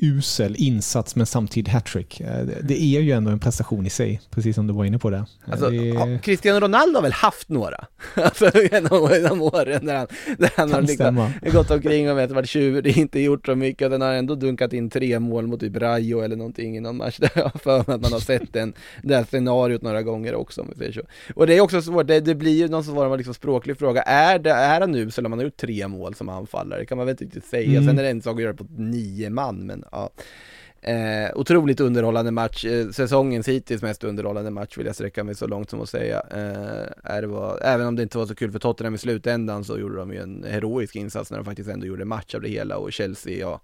usel insats men samtidigt hattrick. Eh, det är ju ändå en prestation i sig, precis som du var inne på det. Alltså, det... Cristiano Ronaldo har väl haft några? *laughs* Alltså genom, genom åren när han, när han har liksom gått omkring och vet varit tjurig, inte gjort så mycket och den har ändå dunkat in tre mål mot typ Rayo eller någonting i någon match. *laughs* Där jag har för mig att man har sett den, det här scenariot några gånger också om vi säger så. Och det är också svårt, det, det blir ju någon som var liksom språklig fråga, är, det, är han usel om man har gjort tre mål som anfallare? Det kan man väl inte riktigt säga, mm. sen är det en sak att göra på nio man men ja. Eh, otroligt underhållande match, eh, säsongens hittills mest underhållande match vill jag sträcka mig så långt som att säga. Eh, det var, även om det inte var så kul för Tottenham i slutändan så gjorde de ju en heroisk insats när de faktiskt ändå gjorde match av det hela och Chelsea, ja,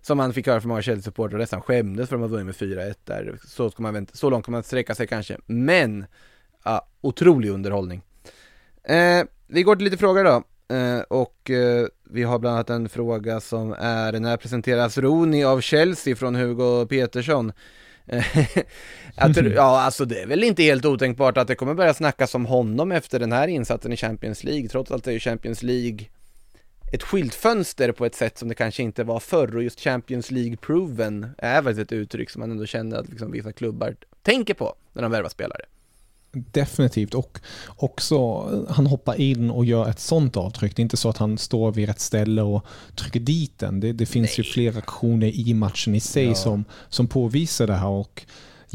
som man fick höra från många Chelsea-supportrar nästan skämdes för att de har vunnit med 4-1 där. Så, ska man vänta, så långt kan man sträcka sig kanske. Men, ja, otrolig underhållning. Eh, vi går till lite frågor då. Eh, och eh, vi har bland annat en fråga som är när presenteras Rooney av Chelsea från Hugo Petersson? *laughs* att, *laughs* ja, alltså det är väl inte helt otänkbart att det kommer börja snackas om honom efter den här insatsen i Champions League. Trots allt är ju Champions League ett skyltfönster på ett sätt som det kanske inte var förr och just Champions League-proven är väl ett uttryck som man ändå känner att liksom vissa klubbar tänker på när de värvar spelare. Definitivt och också han hoppar in och gör ett sånt avtryck. Det är inte så att han står vid rätt ställe och trycker dit den. Det, det finns Nej. ju flera aktioner i matchen i sig ja. som, som påvisar det här och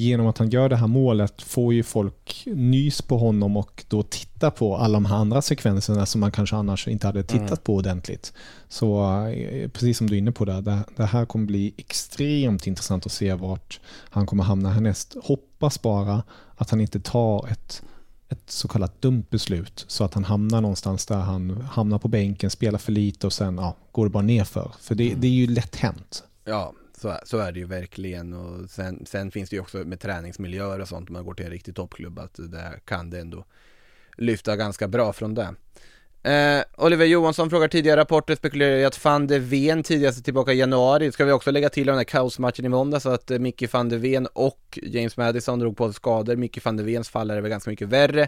genom att han gör det här målet får ju folk nys på honom och då titta på alla de här andra sekvenserna som man kanske annars inte hade tittat mm. på ordentligt. Så eh, precis som du är inne på där, det, det här kommer bli extremt intressant att se vart han kommer hamna härnäst. Hoppas bara att han inte tar ett, ett så kallat dumt beslut så att han hamnar någonstans där han hamnar på bänken, spelar för lite och sen ja, går det bara nerför. För det, mm. det är ju lätt hänt. Ja, så, så är det ju verkligen och sen, sen finns det ju också med träningsmiljöer och sånt om man går till en riktig toppklubb att det kan det ändå lyfta ganska bra från det. Eh, Oliver Johansson frågar tidigare rapporter spekulerar i att van de Ven tidigast tillbaka i januari. Ska vi också lägga till den här kaosmatchen i måndag så att eh, Micke van de Ven och James Madison drog på sig skador. Micke van de Vens fall är väl ganska mycket värre.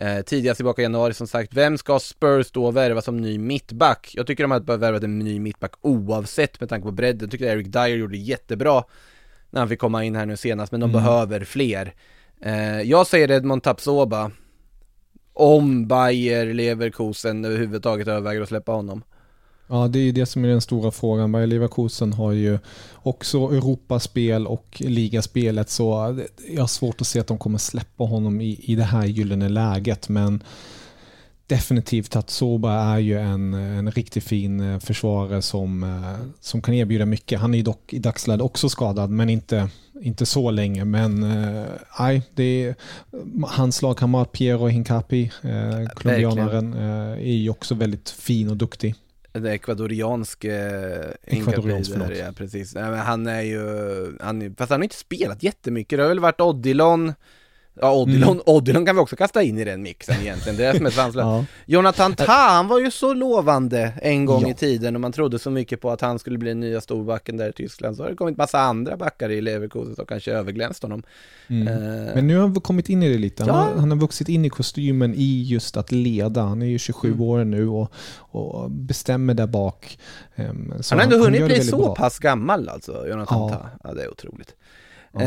Eh, tidigast tillbaka i januari som sagt. Vem ska Spurs då värva som ny mittback? Jag tycker de hade behövt värva en ny mittback oavsett med tanke på bredden. Jag tycker Eric Dyer gjorde jättebra när han fick komma in här nu senast, men de mm. behöver fler. Eh, jag säger Edmond Tapsoba om Bayer Leverkusen överhuvudtaget överväger att släppa honom. Ja, det är ju det som är den stora frågan. Bayer Leverkusen har ju också Europaspel och ligaspelet så jag har svårt att se att de kommer släppa honom i, i det här gyllene läget. Men definitivt att Soba är ju en, en riktigt fin eh, försvarare som, eh, som kan erbjuda mycket. Han är ju dock i dagsläget också skadad, men inte, inte så länge. Men eh, nej, det är, hans lagkamrat Piero Hincapi, eh, colombianaren, eh, är ju också väldigt fin och duktig. Det ekvadorianske Ekvadoriansk, förlåt. Ja, precis. Nej, men han är ju, han, fast han har inte spelat jättemycket. Det har väl varit Odilon, Ja, Odilon, mm. Odilon kan vi också kasta in i den mixen egentligen, det är det som är svanslöst. *laughs* ja. Jonathan Tah, han var ju så lovande en gång ja. i tiden och man trodde så mycket på att han skulle bli den nya storbacken där i Tyskland. Så har det kommit massa andra backar i Leverkusen som kanske överglänst honom. Mm. Uh, Men nu har han kommit in i det lite. Han, ja. har, han, har, vuxit in i kostymen i just att leda. Han är ju 27 mm. år nu och, och bestämmer där bak. Um, han har ändå hunnit bli så bra. pass gammal alltså, Jonathan ja. Tah. Ja, det är otroligt. *laughs*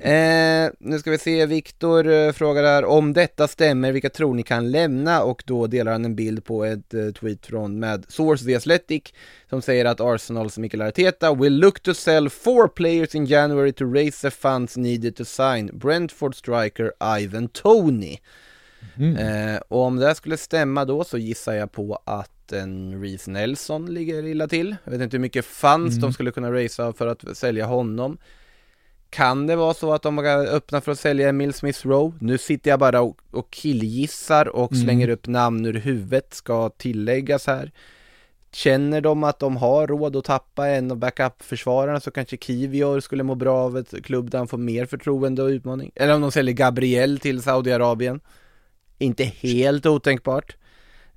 Eh, nu ska vi se, Viktor eh, frågar här om detta stämmer, vilka tror ni kan lämna? Och då delar han en bild på ett eh, tweet från med Source The Athletic som säger att Arsenals Mikael Arteta will look to sell four players in January to raise the funds needed to sign Brentford striker Ivan Tony. Mm. Eh, och om det här skulle stämma då så gissar jag på att en Reece Nelson ligger illa till. Jag vet inte hur mycket funds Mm. de skulle kunna racea för att sälja honom. Kan det vara så att de har öppnat för att sälja Emil Smith Rowe? Nu sitter jag bara och, och killgissar och Mm. slänger upp namn ur huvudet, ska tilläggas här. Känner de att de har råd att tappa en av backup-försvararna så kanske Kivior skulle må bra av ett klubb där han får mer förtroende och utmaning. Eller om de säljer Gabriel till Saudiarabien. Inte helt otänkbart.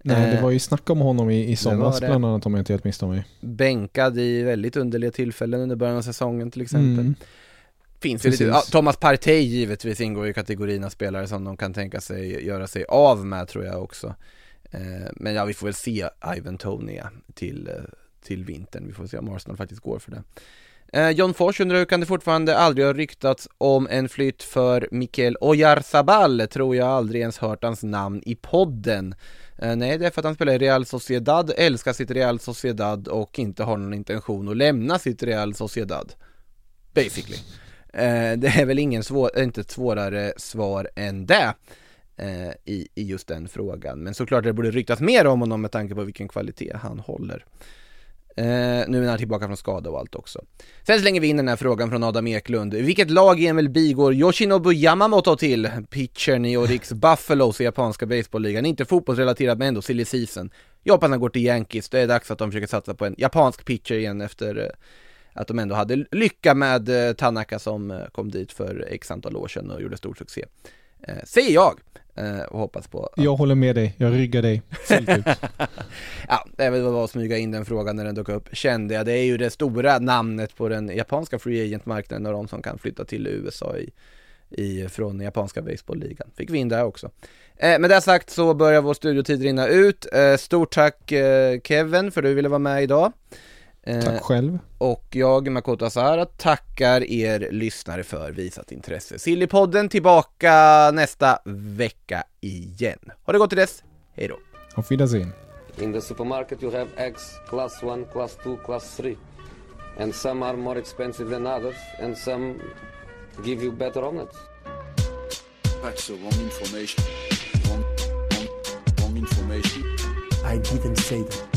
Nej, det Eh, var ju snack om honom i, i somras bland annat om jag inte helt misstar mig. Bänkad i väldigt underliga tillfällen under början av säsongen till exempel. Mm. Finns ju lite, Precis. Thomas Partey givetvis ingår i kategorin av spelare som de kan tänka sig göra sig av med tror jag också. Eh, men ja, vi får väl se Ivan Toney ja, till, eh, till vintern. Vi får se om Arsenal faktiskt går för det. Eh, John Fors undrar hur kan det fortfarande aldrig ha ryktats om en flytt för Mikael Oyarzabal? Tror jag aldrig ens hört hans namn i podden. Nej, det är för att han spelar i Real Sociedad, älskar sitt Real Sociedad och inte har någon intention att lämna sitt Real Sociedad. Basically. Eh, det är väl ingen svår, inte ett svårare svar än det eh, i, i just den frågan. Men såklart det borde ryktas mer om honom med tanke på vilken kvalitet han håller. Eh, nu är han tillbaka från skada och allt också. Sen slänger vi in den här frågan från Adam Eklund. Vilket lag i MLB går Yoshinobu Yamamoto till? Pitchern i Orix *laughs* Buffalos i japanska baseballligan. Inte fotbollsrelaterat men ändå silly season. Jag hoppas han går till Yankees. Det är dags att de försöker satsa på en japansk pitcher igen efter eh, att de ändå hade lycka med eh, Tanaka som eh, kom dit för x antal år sedan och gjorde stor succé. Eh, säger jag eh, och hoppas på Jag håller med dig, jag ryggar dig. *laughs* Ja, det väl bara att smyga in den frågan när den dök upp, kände jag. Det är ju det stora namnet på den japanska free agent-marknaden och de som kan flytta till USA i, i, från japanska baseballligan. Fick vi in där också. Eh, med det sagt så börjar vår studiotid rinna ut. Eh, stort tack eh, Kevin för att du ville vara med idag. Eh, Tack själv. och jag, Makoto Asahara, tackar er lyssnare för visat intresse. Sillypodden tillbaka nästa vecka igen. Ha det gott till dess, hej då! Auf Wiedersehen. In the supermarket, you have eggs class 1, class 2, class 3. And some are more expensive than others, and some give you better omelets. That's the wrong information. Wrong, wrong, wrong information. I didn't say that.